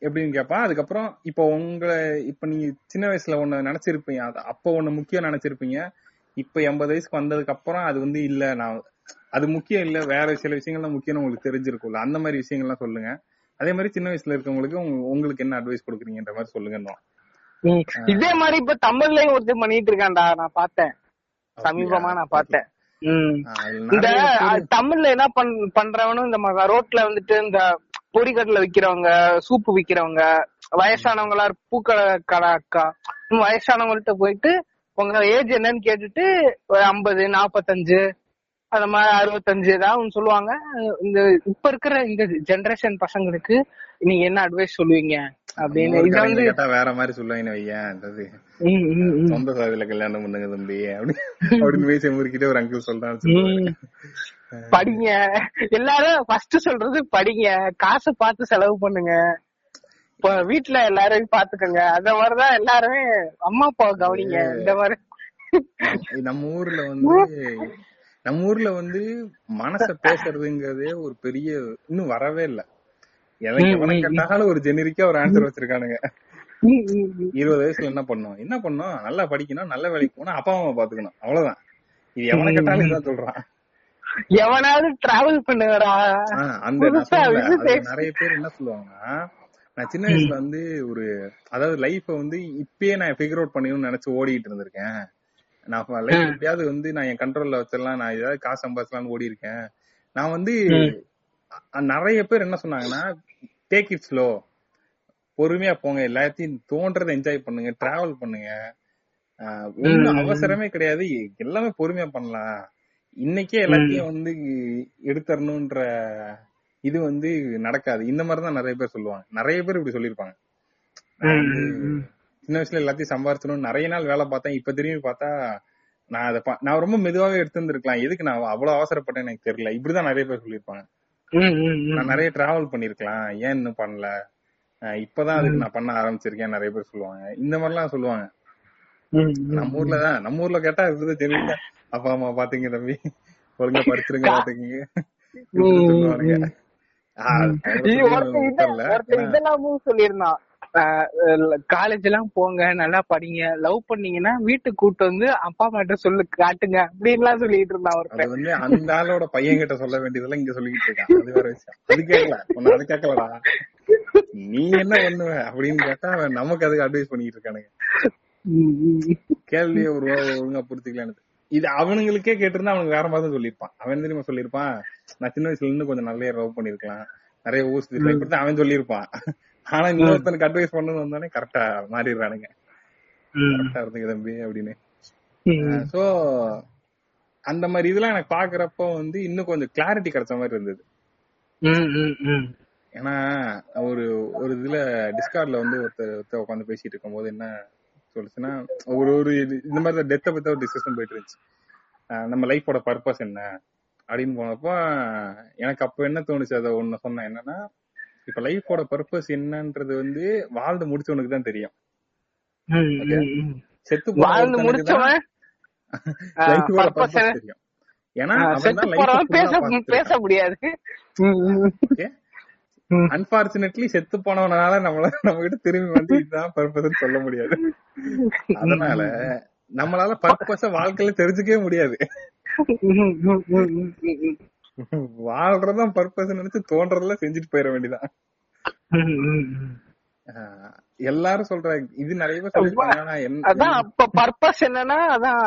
எப்படின்னு கேட்பான் அதுக்கப்புறம் இப்போ உங்களை இப்ப நீங்க சின்ன வயசுல ஒண்ணு நினைச்சிருப்பீங்க. அது அப்போ ஒண்ணு முக்கியம் நினைச்சிருப்பீங்க. இப்ப எண்பது வயசுக்கு வந்ததுக்கு அப்புறம் அது வந்து இல்ல நான் அது முக்கியம் இல்ல. வேற சில விஷயங்கள்லாம் முக்கியம் உங்களுக்கு தெரிஞ்சிருக்கும்ல. அந்த மாதிரி விஷயங்கள்லாம் சொல்லுங்க. அதே மாதிரி சின்ன வயசுல இருக்கவங்களுக்கு உங்க- உங்களுக்கு என்ன அட்வைஸ் கொடுக்குறீங்கன்ற மாதிரி சொல்லுங்க. இதே மாதிரி இப்ப தமிழ்லயும் ஒருத்தர் பண்ணிட்டு இருக்கான்டா. நான் பார்த்தேன். சமீபமா நான் பார்த்தேன். இந்த தமிழ்ல என்ன பண் பண்றவனும் இந்த ரோட்ல வந்துட்டு இந்த பொரிக்கடல விக்கிறவங்க சூப்பு விக்கிறவங்க வயசானவங்க எல்லாம் பூக்கடை கடை அக்கா. வயசானவங்கள்ட்ட போயிட்டு உங்க ஏஜ் என்னன்னு கேட்டுட்டு ஒரு ஐம்பது நாப்பத்தஞ்சு அந்த மாதிரி அறுபத்தஞ்சு ஏதாவது சொல்லுவாங்க. இந்த இப்ப இருக்கிற இந்த ஜெனரேஷன் பசங்களுக்கு நீங்க என்ன அட்வைஸ் சொல்லுவீங்க? அப்படின்னு. இது வந்து வேற மாதிரி சொல்லுவாங்க வையன். சொந்த சாதியில கல்யாணம் பண்ணுங்க தம்பி அப்படி அப்படின்னு பேசி முறுக்கிட்டே ஒரு அங்கிள் சொல்றான்னு. படிங்க. எல்லாரும் ஃபர்ஸ்ட் சொல்றது படிங்க. காசு பார்த்து செலவு பண்ணுங்க. இப்ப வீட்டுல எல்லாரையும் பாத்துக்கோங்க அந்த மாதிரிதான் எல்லாருமே அம்மா அப்பாவை கவனிங்க. இந்த மாதிரி. நம்ம ஊர்ல வந்து நம்ம ஊர்ல வந்து மனச பேசுறதுங்கிறதே ஒரு பெரிய இன்னும் வரவே இல்ல. எவனை கேட்டாலும் ஒரு ஜெனரிக்கா ஒரு ஆன்சர் வச்சிருக்கானுங்க. இருபது வயசுல என்ன பண்ணோம்? என்ன பண்ணோம்? நல்லா படிக்கணும் நல்ல வேலைக்கு போனா அப்பா அம்மா பாத்துக்கணும் அவ்வளவுதான். இது எவனை கேட்டாலும் இதான் சொல்றான். எவனாவது டிராவல் பண்ணுங்கடா. ஆஹ் அந்த. நிறைய பேர் என்ன சொல்லுவாங்கன்னா நான் சின்ன வயசுல வந்து ஒரு அதாவது லைஃப வந்து இப்பயே நான் ஃபிகர் அவுட் பண்ணிக்கணும்னு நினைச்சு ஓடிட்டு இருந்திருக்கேன். நான் லைஃப் எப்படியாவது வந்து நான் என் கண்ட்ரோல்ல வச்சிடலாம் நான் ஏதாவது காசு சம்பாதிச்சலாம்னு ஓடி இருக்கேன் நான் வந்து நிறைய பேர் என்ன சொன்னாங்கன்னா டேக் இட் ஸ்லோ பொறுமையா போங்க. எல்லாத்தையும் தோன்றதை என்ஜாய் பண்ணுங்க. டிராவல் பண்ணுங்க. ஒண்ணும் அவசரமே கிடையாது. எல்லாமே பொறுமையா பண்ணலாம். இன்னைக்கே எல்லாத்தையும் வந்து எடுத்தரணும்ன்ற இது வந்து நடக்காது. இந்த மாதிரிதான் நிறைய பேர் சொல்லுவாங்க. நிறைய பேர் இப்படி சொல்லியிருப்பாங்க. வந்து சின்ன வயசுல எல்லாத்தையும் சம்பாரிச்சணும் நிறைய நாள் வேலை பார்த்தேன். இப்ப திரும்பி பார்த்தா நான் அதை நான் ரொம்ப மெதுவாவே எடுத்திருந்திருக்கலாம். எதுக்கு நான் அவ்வளவு அவசரப்பட்டேன்னு எனக்கு தெரியல. இப்படிதான் நிறைய பேர் சொல்லியிருப்பாங்க. ம். நான் நிறைய டிராவல் பண்ணிருக்கலாம் ஏன் இன்னும் பண்ணல? இப்பதான் அதுக்கு நான் பண்ண ஆரம்பிச்சிருக்கேன். நிறைய பேர் சொல்லுவாங்க. இந்த மாதிரிலாம் சொல்லுவாங்க. நம்ம ஊர்ல தான் நம்ம ஊர்ல கேட்டா இருக்குது தெரியுங்க அப்பா அம்மா பாத்தீங்க தம்பி. ஒழுங்கா படிச்சிருங்க பாத்துக்கீங்க இது இத- தெரியல. இதெல்லாமும் சொல்லியிருந்தான். காலேஜ் எல்லாம் போங்க நல்லா படிங்க லவ் பண்ணீங்கன்னா வீட்டுக்கு கூட்டு வந்து அப்பா அம்மா கிட்ட சொல்லு காட்டுங்க அப்படின்லாம் சொல்லிட்டு இருந்தான் ஒருத்தன். வந்து அந்த ஆளோட பையன் கிட்ட சொல்ல வேண்டியதெல்லாம் இங்க சொல்லிக்கிட்டு இருக்கான். அது வேற விஷயம். அது கேட்கல உன்னை அது கேட்கலடா நீ என்ன பண்ணுவ அப்படின்னு கேட்டா நமக்கு அதுக்கு அட்வைஸ் பண்ணிட்டு இருக்கானுங்க. கேள்வியை ஒரு ஒழுங்கா புரிஞ்சுக்கலான்னு இது அவனுங்களுக்கே கேட்டிருந்தா அவனுக்கு வேற மாதிரி தான் சொல்லியிருப்பான். அவன் தெரியுமா சொல்லியிருப்பான்? நான் சின்ன வயசுல இருந்து கொஞ்சம் நிறைய லவ் பண்ணிருக்கலாம். நிறைய சுத்திருக்கலாம் இப்படிதான் அவன் சொல்லியிருப்பான். ஆனா இன்னொருத்தனுக்கு அட்வைஸ் பண்ணணும் வந்தானே கரெக்டா மாறிடுறானுங்க. கரெக்டா இருந்துங்க தம்பி அப்படின்னு. சோ அந்த மாதிரி இதெல்லாம் எனக்கு பாக்குறப்போ வந்து இன்னும் கொஞ்சம் கிளாரிட்டி கிடைச்ச மாதிரி இருந்தது. ஏன்னா ஒரு ஒரு இதுல டிஸ்கார்ட்ல வந்து ஒருத்தர் ஒருத்தர் உட்காந்து பேசிட்டு இருக்கும்போது என்ன சொல்லுச்சுன்னா ஒரு ஒரு இது- இந்த மாதிரி டெத்தை பத்தி ஒரு டிஸ்கஷன் போயிட்டு இருந்துச்சு. நம்ம லைஃபோட பர்பஸ் என்ன? அப்படின்னு போனப்போ எனக்கு அப்ப என்ன தோணுச்சு அதை ஒண்ணு சொன்னேன். என்னன்னா இப்ப லைஃபோட பர்பஸ் என்னன்றது வந்து வாழ்ந்து முடிச்சவனுக்கு தான் தெரியும். செத்து வாழ்ந்து முடிச்சவன்? லைஃபோட பர்பஸ் என்ன? தெரியும். ஏன்னா தான் பேச முடியாது. அன்பார்ச்சுனேட்லி செத்து போனவனால நம்மள நம்ம கிட்ட திரும்பி வந்து இதுதான் பர்பஸ் சொல்ல முடியாது. அதனால நம்மளால பர்பஸ வாழ்க்கையில தெரிஞ்சுக்கவே முடியாது. ம், ம், ம், ம், ம், ம். வாழ்றதுதான் பர்பஸ் நினைச்சு தோன்றதெல்லாம் செஞ்சுட்டு போயிட வேண்டியதான் எல்லாரும் சொல்றாங்க இது நிறைய பேர் என்ன அதான் அப்ப பர்பஸ் என்னன்னா அதான்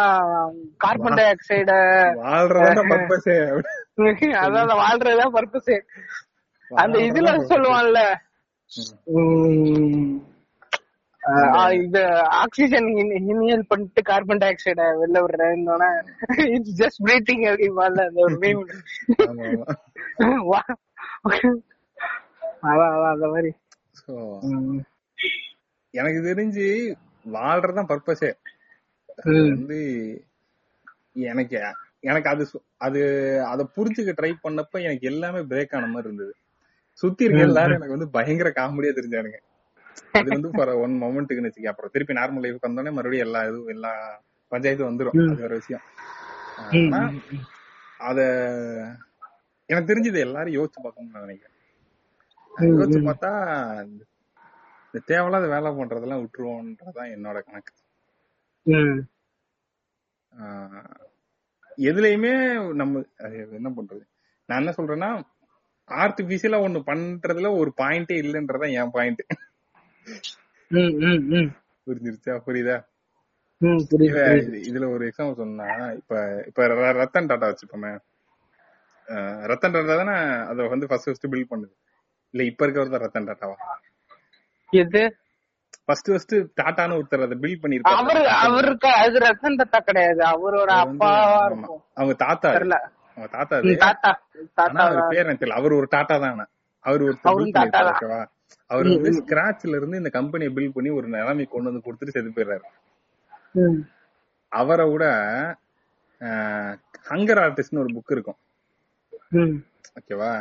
கார்பன் டை ஆக்சைட வாழ்றதுதான் பர்பஸே அதான் வாழ்றதுதான் பர்பஸ் அந்த இதுல சொல்லுவான்ல. இது ஆக்சிஜன் இன்ஹேல் பண்ணிட்டு கார்பன் டை ஆக்சைட வெளில விடுறேன்னு இட்ஸ் ஜஸ்ட் பிரீத்திங் அப்படிம்பால அந்த ஒரு மீம் அதான் அதான் அந்த மாதிரி. எனக்கு தெரிஞ்சு வாழ்றதுதான் பர்பஸே. வந்து எனக்கு எனக்கு அது அது அத புரிஞ்சுக்க ட்ரை பண்ணப்ப எனக்கு எல்லாமே பிரேக் ஆன மாதிரி இருந்தது. சுத்தி இருக்க எல்லாரும் எனக்கு வந்து பயங்கர காமெடியா தெரிஞ்சானுங்க. அது வந்து ஃபார் ஒன் மொமெண்ட்டுக்குன்னு வச்சுக்க அப்புறம் திருப்பி நார்மல் லைஃப் வந்தோடனே மறுபடியும் எல்லா இதுவும் எல்லா பஞ்சாயத்தும் வந்துரும். அது வேற விஷயம். ஆனா அத எனக்கு தெரிஞ்சது எல்லாரும் யோசிச்சு பார்க்கணும்னு நான் நினைக்கிறேன். யோசிச்சு. பார்த்தா இந்த தேவையில்லாத வேலை பண்றதெல்லாம் விட்டுருவோன்றதுதான் என்னோட கணக்கு. எதுலயுமே நம்ம என்ன பண்றது? நான் என்ன சொல்றேன்னா ஆர்டிபிஷியலா ஒண்ணு பண்றதுல ஒரு பாயிண்டே இல்லைன்றதான் என் பாயிண்ட். புரிஞ்சிருச்சா? புரியுதா? இதுல ஒரு எக்ஸாம்பிள் சொன்னா இப்ப இப்ப ரத்தன் டாடா வச்சுப்போமே ரத்தன் டாடா தானே அதை வந்து ஃபர்ஸ்ட் ஃபர்ஸ்ட் பில்ட் பண்ணுது. இல்ல இப்ப இருக்கவர் தான் ரத்தன் டாட்டாவா? எது? ஃபர்ஸ்ட் ஃபர்ஸ்ட் டாட்டான்னு ஒருத்தர் அதை பில்ட் அவரு பண்ணிருப்பாரு அவருக்கு அது ரத்தன் தத்தா கிடையாது. அவரோட அப்பாவா அவங்க தாத்தா அவங்க தாத்தா அவர் பேர் எனக்கு தெரியல. அவர் ஒரு டாட்டா தான். அவர் ஒரு ஓகேவா? அவர் வந்து ஸ்கிராச்ல இருந்து இந்த கம்பெனியை பில்ட் பண்ணி ஒரு நிலைமை கொண்டு வந்து கொடுத்துட்டு செத்து போயிடுறாரு. அவரை விட ஹங்கர் ஆர்டிஸ்ட்னு ஒரு புக் இருக்கும். ஓகேவா?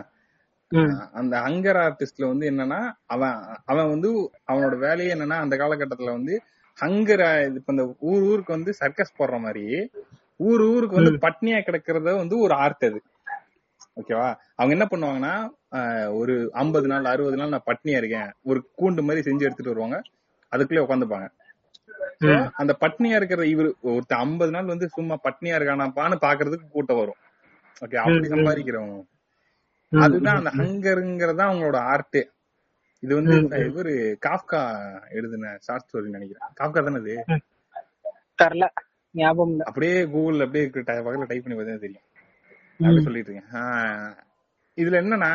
அந்த ஹங்கர் ஆர்டிஸ்ட்ல வந்து என்னன்னா அவன் அவன் வந்து அவனோட வேலையே என்னன்னா அந்த காலகட்டத்துல வந்து ஹங்கர் இப்ப இந்த ஊர் ஊருக்கு வந்து சர்க்கஸ் போடுற மாதிரி ஊர் ஊருக்கு வந்து பட்னியா கிடக்கிறத வந்து ஒரு ஆர்ட் அது. ஓகேவா அவங்க என்ன பண்ணுவாங்கன்னா ஒரு ஐம்பது நாள் அறுபது நாள் நான் பட்னியா இருக்கேன். ஒரு கூண்டு மாதிரி செஞ்சு எடுத்துட்டு வருவாங்க. அதுக்குள்ளே உட்காந்துப்பாங்க அந்த பட்னியா இருக்கிற இவர் ஒருத்தர் ஐம்பது நாள் வந்து சும்மா பட்னியா இருக்கானாப்பான்னு பாக்குறதுக்கு கூட்டம் வரும். ஓகே அப்படி சம்பாதிக்கிறவங்க. அதுதான் அந்த ஹங்கருங்கிறதா அவங்களோட ஆர்ட் இது வந்து இவரு காஃப்கா எழுதின ஷார்ட் ஸ்டோரி நினைக்கிறேன். காஃப்கா தானே இது? தெரியல. ஞாபகம் இல்ல அப்படியே கூகுள்ல அப்படியே பக்கத்துல டைப் பண்ணி பார்த்தா தெரியும். அப்படி சொல்லிட்டு இருக்கேன். ஆஹ் இதுல என்னன்னா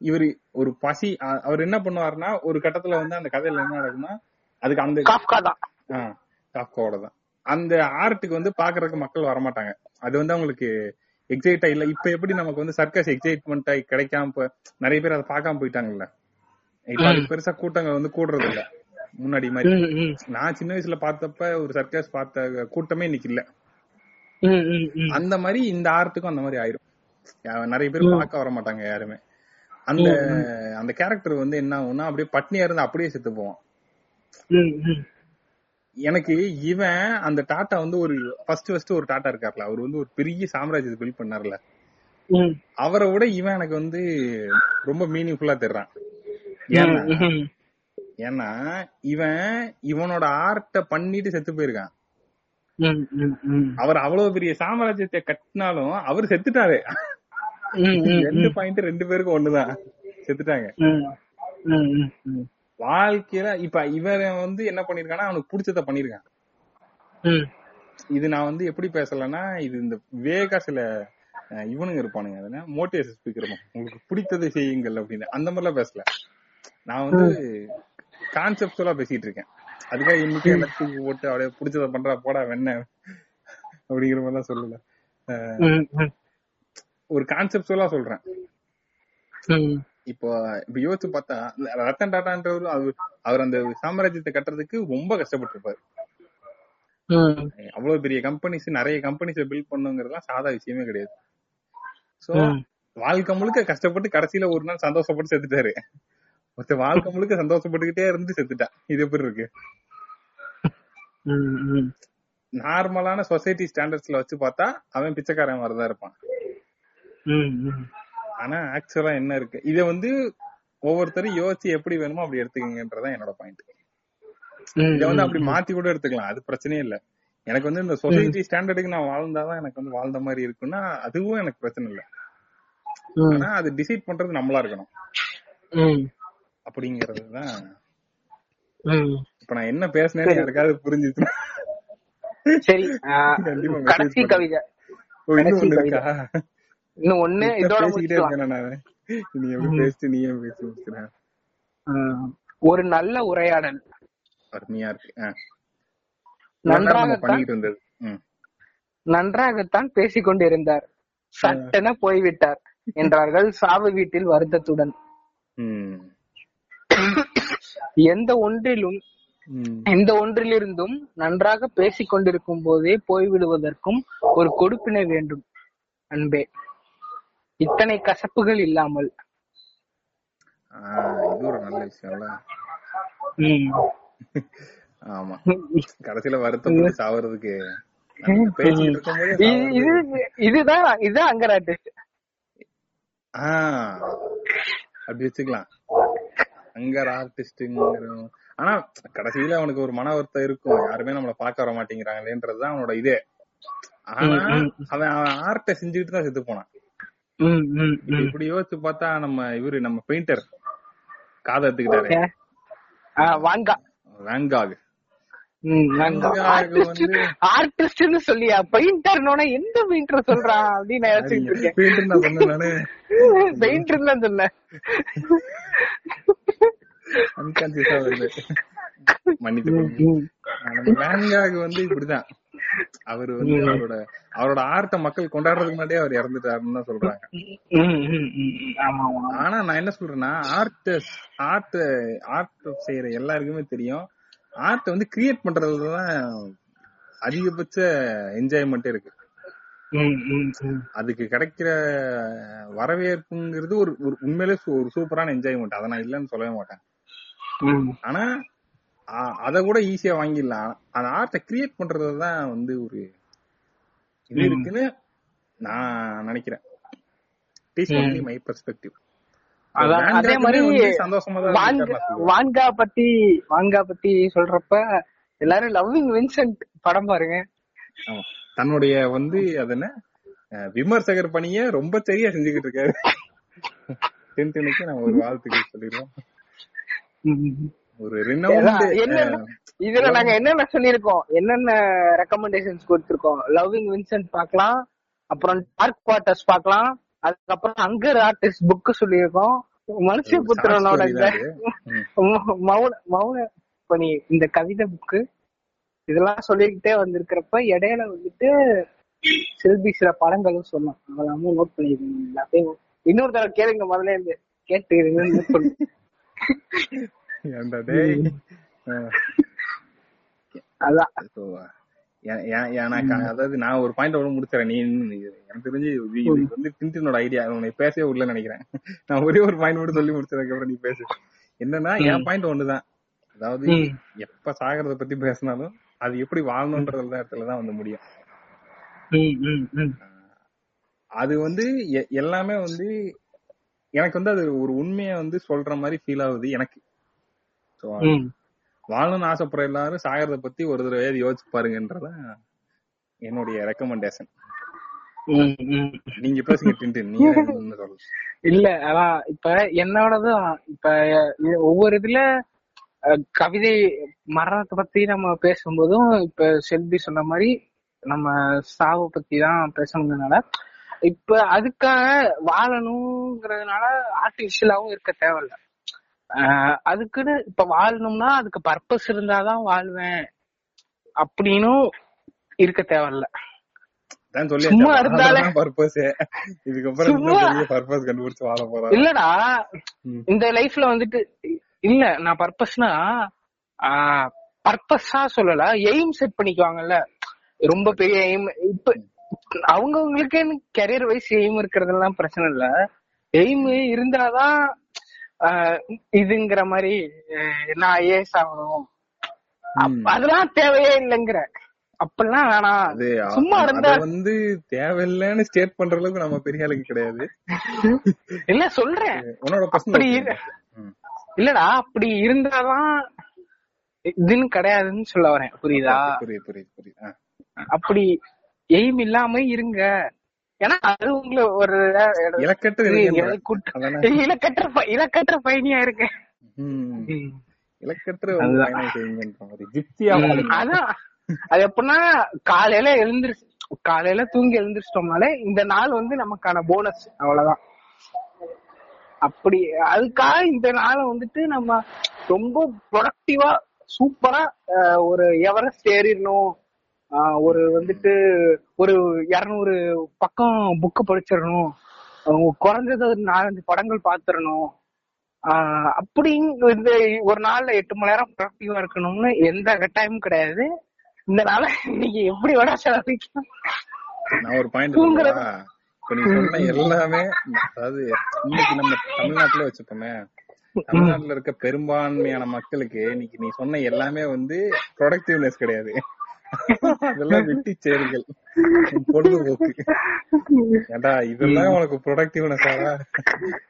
இவரு ஒரு பசி அவர் என்ன பண்ணுவாருன்னா ஒரு கட்டத்துல வந்து அந்த கதையில என்ன நடக்கும்னா அதுக்கு அந்த காஃப்கா தான். ஆஹ் காஃப்காவோட தான். அந்த ஆர்ட்டுக்கு வந்து பாக்குறதுக்கு மக்கள் வரமாட்டாங்க. அது வந்து அவங்களுக்கு எக்ஸைட்டா இல்ல. இப்ப எப்படி நமக்கு வந்து சர்க்கஸ் எக்ஸைட்மெண்ட் ஆகி கிடைக்காம நிறைய பேர் அதை பார்க்காம போயிட்டாங்கல்ல. இப்ப பெருசா கூட்டங்கள் வந்து கூடுறது இல்ல முன்னாடி மாதிரி. நான் சின்ன வயசுல பார்த்தப்ப ஒரு சர்க்கஸ் பார்த்த கூட்டமே இன்னைக்கு இல்ல. அந்த மாதிரி இந்த ஆர்ட்டுக்கும் அந்த மாதிரி ஆயிரும். நிறைய பேர் பார்க்க வர மாட்டாங்க யாருமே. அந்த அந்த கேரக்டர் வந்து என்ன ஆகும்னா அப்படியே பட்னியா இருந்து அப்படியே செத்து போவான். எனக்கு இவன் அந்த டாட்டா வந்து ஒரு ஃபர்ஸ்ட் ஃபர்ஸ்ட் ஒரு டாட்டா இருக்கார்ல. அவர் வந்து ஒரு பெரிய சாம்ராஜ்யத்தை பில்ட் பண்ணார்ல. அவரை விட இவன் எனக்கு வந்து ரொம்ப மீனிங்ஃபுல்லா தெரிறான் ஏன்னா இவன் இவனோட ஆர்ட்ட பண்ணிட்டு செத்து போயிருக்கான். அவர் அவ்வளவு பெரிய சாம்ராஜ்யத்தை கட்டினாலும் அவர் செத்துட்டாரு. ரெண்டு பாயிண்ட் ரெண்டு பேருக்கும் ஒண்ணுதான். செத்துட்டாங்க. வாழ்க்கையில இப்ப இவன் வந்து என்ன பண்ணிருக்கான்னா அவனுக்கு பிடிச்சத பண்ணிருக்கான். இது நான் வந்து எப்படி பேசலன்னா இது இந்த வேகா சில இவனுங்க இருப்பானுங்க. அதுனா மோட்டிவேஷன் ஸ்பீக்கர் உங்களுக்கு பிடித்ததை செய்யுங்கள் அப்படின்னு. அந்த மாதிரிலாம் பேசல. நான் வந்து கான்செப்டுவலா பேசிட்டு இருக்கேன் அதுக்காக இன்னைக்கு எல்லாத்துக்கு போட்டு அப்படியே பிடிச்சத பண்றா போடா வெண்ண அப்படிங்கிற மாதிரிலாம் சொல்லல. ஒரு கான்செப்டுவலா சொல்றேன். இப்போ இப்ப யோசிச்சு பார்த்தா ரத்தன் டாட்டான்றவர் அவர் அவர் அந்த சாம்ராஜ்யத்தை கட்டுறதுக்கு ரொம்ப கஷ்டப்பட்டிருப்பாரு ம். அவ்வளவு பெரிய கம்பெனிஸ் நிறைய கம்பெனிஸ் பில்ட் பண்ணுங்கிறதுலாம் சாதா விஷயமே கிடையாது சோ. வாழ்க்கை முழுக்க கஷ்டப்பட்டு கடைசியில ஒரு நாள் சந்தோஷப்பட்டு செத்துட்டாரு ஒருத்தர் வாழ்க்கை முழுக்க சந்தோஷப்பட்டுக்கிட்டே இருந்து செத்துட்டான் இது எப்படி இருக்கு. நார்மலான சொசைட்டி ஸ்டாண்டர்ட்ஸ்ல வச்சு பார்த்தா அவன் பிச்சைக்காரன் மாதிரிதான் இருப்பான். ஆனா ஆக்சுவலா என்ன இருக்கு? இத வந்து ஒவ்வொருத்தரும் யோசிச்சு எப்படி வேணுமோ அப்படி எடுத்துக்கங்கன்றதான் என்னோட பாயிண்ட் இத வந்து அப்படி மாத்தி கூட எடுத்துக்கலாம். அது பிரச்சனையே இல்ல. எனக்கு வந்து இந்த சொசைட்டி ஸ்டாண்டர்டுக்கு நான் வாழ்ந்தாதான் எனக்கு வந்து வாழ்ந்த மாதிரி இருக்குன்னா அதுவும் எனக்கு பிரச்சனை இல்ல. ஆனா அது டிசைட் பண்றது நம்மளா இருக்கணும். அப்படிங்கறது தான் ம். இப்ப நான் என்ன பேசினேன்னு யாருக்காவது புரிஞ்சுச்சுன்னா சரி கடைசி. கவிதை. இன்னும் ஒண்ணு இதோட நீ எப்படி பேசிட்டு நீயே பேசி முடிச்சிடறேன் ஆ, ஒரு நல்ல உரையாடல். அருமையா இருக்கு. நம்ம நன்றாகத்தான் பண்ணிட்டு இருந்தது ம். நன்றாகத்தான் பேசிக் கொண்டிருந்தார் சட்டென போய்விட்டார் என்றார்கள் சாவு வீட்டில் வருத்தத்துடன். எந்த ஒன்றிலும். எந்த ஒன்றிலிருந்தும் நன்றாக பேசிக் கொண்டிருக்கும் போதே போய்விடுவதற்கும் ஒரு கொடுப்பினை வேண்டும் அன்பே. இத்தனை கசப்புகள் இல்லாமல். இது ஒரு நல்ல விஷயம்ல. ஆமா. கடைசியில வருத்தப்பட்டு சாவறதுக்கு. இதுதான் இதுதான் அங்கராட்டு ஆ, அப்படி வச்சுக்கலாம். அங்க ஆர்டிஸ்ட்ங்கிற ஆனா கடைசியில அவனுக்கு ஒரு மன வருத்தம் இருக்கும். யாருமே நம்மள பார்க்க வர மாட்டேங்கிறாங்களேன்றதுதான் அவனோட இதே. ஆனா அவன் அவன் ஆர்ட்ட செஞ்சுக்கிட்டு தான் செத்து போனான். இப்படி யோசிச்சு பார்த்தா நம்ம இவரு நம்ம பெயிண்டர் காதை எடுத்துக்கிட்டாரு. வேங்காக் ஆர்டிஸ்ட்னு சொல்லியா? பெயிண்டர்னோட எந்த பெயிண்டர் சொல்றான் அப்படின்னு நான் யோசிச்சுட்டு இருக்கேன். பெயிண்டர் நான் சொன்னேன் நானு. பெயிண்டர் தான் சொன்னேன் அன்கான்சியஸா வருது. மன்னித்து வந்து இப்படிதான். அவர் வந்து அவரோட அவரோட ஆர்ட்ட மக்கள் கொண்டாடுறதுக்கு முன்னாடியே அவர் இறந்துட்டாருன்னு தான் சொல்றாங்க. ஆனா நான் என்ன சொல்றேன்னா ஆர்ட் ஆர்ட் ஆர்ட் செய்யற எல்லாருக்குமே தெரியும். ஆர்ட் வந்து கிரியேட் பண்றதுலதான் அதிகபட்ச என்ஜாய்மெண்ட் இருக்கு. அதுக்கு கிடைக்கிற வரவேற்புங்கிறது ஒரு ஒரு உண்மையிலே ஒரு சூப்பரான என்ஜாய்மெண்ட் அதை நான் இல்லைன்னு சொல்லவே மாட்டேன். ஆனா அத கூட ஈஸியா வாங்கிடலாம். அந்த ஆர்ட்டை கிரியேட் பண்றதுதான் வந்து ஒரு இது. இருக்குன்னு நான் நினைக்கிறேன். மை. பெர்ஸ்பெக்டிவ் அதே மாதிரி வான்கா நான் பத்தி வான்கா பத்தி சொல்றப்ப எல்லாரும் லவ்விங் வின்சென்ட் படம் பாருங்க. தன்னுடைய வந்து அது என்ன? விமர்சகர் பணிய ரொம்ப சரியா செஞ்சுக்கிட்டு இருக்காரு. டென்டனுக்கு நம்ம ஒரு வாழ்த்துக்கள் சொல்லிடுவோம். ஒரு இதுல நாங்க என்னென்ன சொல்லிருக்கோம் என்னென்ன ரெக்கமெண்டேஷன்ஸ் கொடுத்திருக்கோம்? லவ்விங் வின்சென்ட் பார்க்கலாம் அப்புறம் டார்க் குவார்டர்ஸ் பார்க்கலாம் அதுக்கப்புறம் அங்கர் ஆர்டிஸ்ட் புக் சொல்லியிருக்கோம். மனுஷபுத்திரனோட இந்த மௌ- மௌன மௌன பணி இந்த கவிதை புக்கு இதெல்லாம் சொல்லிக்கிட்டே வந்திருக்கிறப்ப இடையில வந்துட்டு செல்வி சில படங்களும் சொன்னோம் அதெல்லாமும் நோட் பண்ணிருக்கீங்க எல்லாத்தையும் இன்னொரு தடவை கேளுங்க முதல்ல இருந்து. கேட்டு சொல்லு ஏன்டா டேய் அதான். எனக்கு அதாவது நான் ஒரு பாயிண்ட் ஒன்று முடிச்சிடறேன் நீ எனக்கு தெரிஞ்சு இது இது வந்து டின்டினோட ஐடியா உன்னை பேசவே விடல நினைக்கிறேன். நான் ஒரே ஒரு பாயிண்ட் மட்டும் சொல்லி முடிச்சதுக்கு அப்புறம் நீ பேசு. என்னன்னா என் பாயிண்ட் ஒண்ணுதான். அதாவது. எப்ப சாகிறத பத்தி பேசினாலும் அது எப்படி வாழணும்ன்ற இடத்துலதான் வந்து முடியும். அது வந்து எல்லாமே வந்து எனக்கு வந்து அது ஒரு உண்மையை வந்து சொல்ற மாதிரி ஃபீல் ஆகுது எனக்கு. வாழணும்னு ஆசைப்படுற எல்லாரும் சாகிறத பத்தி ஒரு தடவை யோசிச்சு பாருங்கன்றதான் என்னுடைய ரெக்கமெண்டேஷன். நீங்க பேசுங்க நீங்க இல்ல அதான் இப்ப என்னோடதும் இப்ப ஒவ்வொரு இதுல கவிதை மரணத்தை பத்தி நம்ம பேசும்போதும் இப்ப செல்வி சொன்ன மாதிரி நம்ம சாவை பத்தி தான் பேசணுங்கிறதுனால இப்ப அதுக்காக வாழணுங்கிறதுனால ஆர்டிபிஷியலாவும் இருக்க தேவையில்ல. அதுக்குன்னு இப்ப வாழணும்னா அதுக்கு பர்பஸ் இருந்தாதான் வாழ்வேன் அப்படின்னும் இருக்க தேவையில்ல. சும்மா இருந்தாலே- பர்பஸ் இதுக்கப்புறம் இல்லடா. இந்த லைஃப்ல வந்துட்டு இல்ல நான் பர்பஸ்னா பர்பஸா சொல்லல எய்ம் செட் பண்ணிக்குவாங்கல்ல. ரொம்ப பெரிய எய்ம் இப்ப அவங்கவுங்களுக்கு கெரியர் வைஸ் எய்ம் இருக்கிறதெல்லாம் பிரச்சனை இல்ல. எய்ம் இருந்தாதான் இதுங்கிற மாதிரி நான் ஐஏஎஸ் ஆகணும். அதெல்லாம் தேவையே இல்லைங்கிற. அப்பெல்லாம் வேணாம் சும்மா இருந்தா வந்து தேவையில்லைன்னு ஸ்டேட் பண்ற அளவுக்கு நம்ம பெரிய ஆளுக்கு கிடையாது. இல்ல சொல்றேன். உன்னோட அப்படி இல்லடா அப்படி இருந்தாதான் இதுன்னு கிடையாதுன்னு சொல்ல வரேன். புரியுதா? புரியுது புரியுது புரியுது. அப்படி எய்ம் இல்லாம இருங்க. ஏன்னா அது உங்களை ஒரு இலக்கற்ற? இலக்கற்ற இலக்கற்ற பயணியா இருக்கு. இலக்கற்ற. அதான். அது எப்படின்னா காலையில எழுந்திருச்சு காலையில தூங்கி எழுந்திரிச்சிட்டோம்னாலே இந்த நாள் வந்து நமக்கான போனஸ் அவ்வளவுதான். அப்படி அதுக்காக இந்த நாளை வந்துட்டு நம்ம ரொம்ப ப்ரொடக்டிவா சூப்பரா ஒரு எவரெஸ்ட் ஏறிடணும். ஒரு வந்துட்டு ஒரு இருநூறு பக்கம் புக்கு படிச்சிடணும். குறைஞ்சது ஒரு நாலஞ்சு படங்கள் பாத்துறணும் ஆஹ் அப்படி இந்த ஒரு நாள்ல எட்டு மணி நேரம் ப்ரொடக்டிவா இருக்கணும்னு எந்த கட்டாயமும் கிடையாது. இந்த நாளை நீங்க எப்படி வேணா செலவழிக்கலாம். நான் ஒரு பாயிண்ட் இப்ப சொன்ன எல்லாமே அதாவது இன்னைக்கு நம்ம தமிழ்நாட்டுல வச்சுப்போமே தமிழ்நாட்டுல இருக்க பெரும்பான்மையான மக்களுக்கு இன்னைக்கு நீ சொன்ன எல்லாமே வந்து ப்ரொடக்டிவ்னஸ் கிடையாது. அதெல்லாம் வெட்டி செயல்கள் பொழுதுபோக்கு. ஏண்டா இதெல்லாம் உனக்கு ப்ரொடக்டிவ்னஸ் ஆடா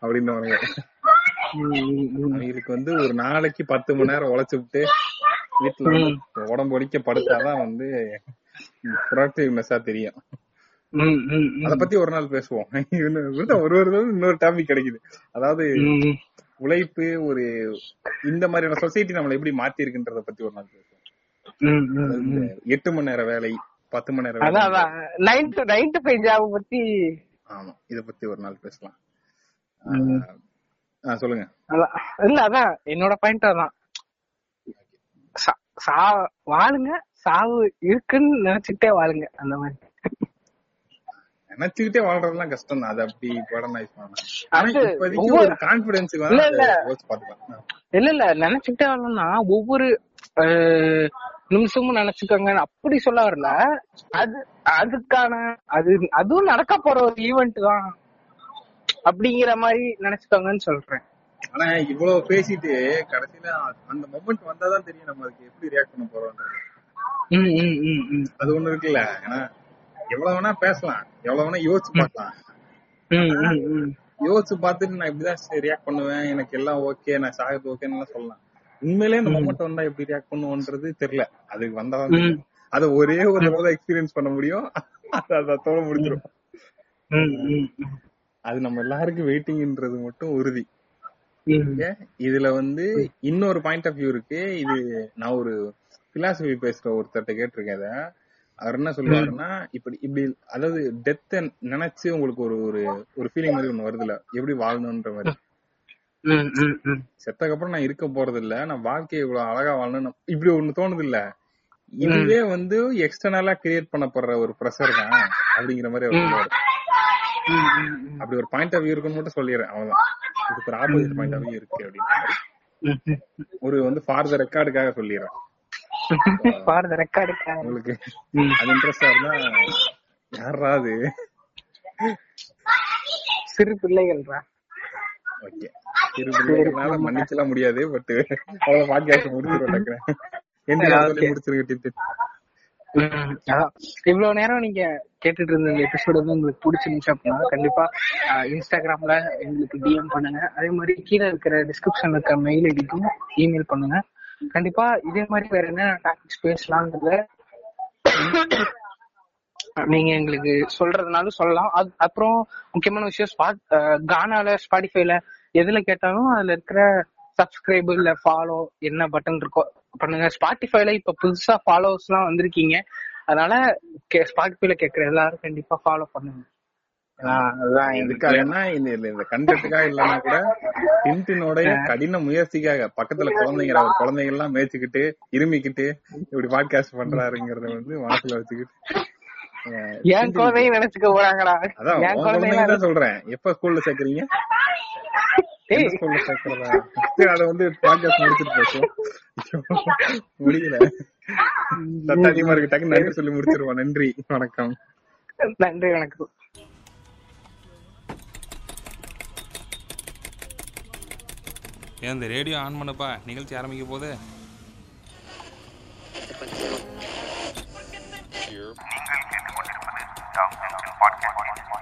அப்படின்னு அவங்களுக்கு வந்து ஒரு நாளைக்கு பத்து மணி நேரம் உழைச்சு விட்டு வீட்டுல உடம்பு ஒடிக்க படுத்தாதான் வந்து ப்ரொடக்டிவ்னஸா தெரியும். அத பத்தி ஒரு நாள் பேசுவோம். ஒரு ஒரு இன்னொரு டாபிக் கிடைக்குது. அதாவது. உழைப்பு ஒரு இந்த மாதிரியான சொசைட்டி நம்மள எப்படி மாத்தி இருக்குன்றத பத்தி ஒரு நாள் பேசுவோம். எட்டு மணி நேர வேலை பத்து மணி நேர அதான் nine to nine to five job பத்தி ஆமா இத பத்தி ஒரு நாள் பேசலாம். சொல்லுங்க. இல்ல அதான். என்னோட பாயிண்ட் அதான். சா- வாழுங்க. சாவு இருக்குன்னு நினைச்சுக்கிட்டே வாழுங்க அந்த மாதிரி. நினைச்சுக்கிட்டே வாழ்றதெல்லாம் கஷ்டம் தான். அது அப்படி இல்ல, இல்ல. நினைச்சுக்கிட்டே வரணும்னா ஒவ்வொரு நிமிஷமும் நினைச்சுக்கோங்க. அப்படி சொல்ல வரல. அது அதுக்கான அது அதுவும் நடக்க போற ஒரு ஈவெண்ட் தான். அப்படிங்கிற மாதிரி நினைச்சுக்கோங்கன்னு சொல்றேன். ஆனா இவ்வளவு பேசிட்டு கடைசியில அந்த மொமெண்ட் வந்தாதான் தெரியும் நம்ம அதுக்கு எப்படி ரியாக்ட் பண்ண போறோம்ன்றது. ம், ம், ம், ம். அது ஒண்ணு இருக்குல்ல. ஏன்னா எவ்வளவு வேணா பேசலாம். எவ்வளவு வேணா யோசிச்சு பார்க்கலாம். யோசிச்சு பார்த்துட்டு நான் இப்படிதான் ரியாக்ட் பண்ணுவேன். எனக்கு எல்லாம் ஓகே நான் சாகிறது ஓகேன்னு எல்லாம் சொல்லலாம். உண்மையிலேயே இந்த மொமெண்ட் வந்தா எப்படி ரியாக்ட் பண்ணுவோன்றது தெரியல. அதுக்கு வந்தாதான். அத ஒரே ஒரு தடவை எக்ஸ்பீரியன்ஸ் பண்ண முடியும். அது அதோட முடிஞ்சிடும். அது நம்ம எல்லாருக்கும் வெயிட்டிங்ன்றது மட்டும் உறுதி. இதுல வந்து இன்னொரு பாயிண்ட் ஆஃப் வியூ இருக்கு. இது நான் ஒரு பிலாசபி பேசுற ஒருத்தர்ட்ட கேட்டிருக்கேன் அவர் என்ன சொல்லுவாருன்னா இப்படி இப்படி அதாவது டெத்த நினைச்சு உங்களுக்கு ஒரு ஒரு ஒரு ஃபீலிங் மாதிரி ஒண்ணு வருதுல எப்படி வாழணும்ன்ற மாதிரி. ம், ம், ம். செத்ததுக்கு அப்புறம் நான் இருக்க போறது இல்ல நான் வாழ்க்கையை இவ்வளவு அழகா வாழணும் இப்படி ஒண்ணு தோணுது இல்ல இதுவே வந்து எக்ஸ்டர்னலா கிரியேட் பண்ணப்படுற ஒரு ப்ரெஷர் தான் அப்படிங்கிற மாதிரி அவர். அப்படி ஒரு பாயிண்ட் ஆஃப் வியூ இருக்குன்னு மட்டும் சொல்லிடுறேன். அவ்வளவுதான். இதுக்கு ஒரு ஆப்போசிட் பாயிண்ட் ஆஃப் வியூ இருக்கு அப்படின்னு. ஒரு வந்து ஃபார் த ரெக்கார்டுக்காக சொல்லிடுறேன். பாரு the record க்கு. உங்களுக்கு. அது இன்ட்ரெஸ்டா இருந்தா யாரா அது? சிறு பிள்ளைகள்ரா ஓகே சிறு பிள்ளைகள்னால மன்னிச்சலாம் முடியாது பட் அவ்வளவு பாட்காஸ்ட் முடிச்சிருவோம் அதான். இவ்வளவு நேரம் நீங்க கேட்டுட்டு இருந்த எபிசோட் வந்து உங்களுக்கு பிடிச்சிருந்துச்சு அப்படின்னா கண்டிப்பா இன்ஸ்டாகிராம்ல எங்களுக்கு டிஎம் பண்ணுங்க. அதே மாதிரி கீழே இருக்கிற டிஸ்கிரிப்ஷன்ல இருக்க மெயில் ஐடிக்கும் இமெயில் பண்ணுங்க. கண்டிப்பா இதே மாதிரி வேற என்ன டாபிக்ஸ் பேசலாம்ன்றத நீங்க எங்களுக்கு சொல்றதுனாலும் சொல்லலாம். அது அப்புறம் முக்கியமான விஷயம் ஸ்பாட் கானால ஸ்பாடிஃபைல எதுல கேட்டாலும் அதுல இருக்கிற சப்ஸ்கிரைப் இல்ல ஃபாலோ என்ன பட்டன் இருக்கோ பண்ணுங்க. ஸ்பாட்டிஃபைல இப்ப புதுசா ஃபாலோவர்ஸ் எல்லாம் வந்திருக்கீங்க. அதனால ஸ்பாட்டிஃபைல கேக்குற எல்லாரும் கண்டிப்பா ஃபாலோ பண்ணுங்க. இதுக்காகனா இந்த இந்த- கண்டென்ட்டுக்காக இல்லைன்னா கூட டின்டினோட கடின முயற்சிக்காக பக்கத்துல குழந்தைங்க அவர் குழந்தைங்க எல்லாம் மேய்ச்சிக்கிட்டு இருமிக்கிட்டு இப்படி பாட்காஸ்ட் பண்றாருங்கிறத வந்து மனசுல வச்சுக்கிட்டு. என் குழந்தையும் நினைச்சுக்க போறாங்கடா? என் குழந்தைங்க சொல்றேன். எப்ப ஸ்கூல்ல சேர்க்கறீங்க? அத வந்து முடிச்சிட்டு போச்சோம் முடியல. இருக்கு. டக்கு சொல்லி முடிச்சிருவோம். நன்றி. வணக்கம். நன்றி வணக்கம். ஏன் இந்த ரேடியோ ஆன் பண்ணப்பா? நிகழ்ச்சி ஆரம்பிக்க போது நீங்கள் Podcast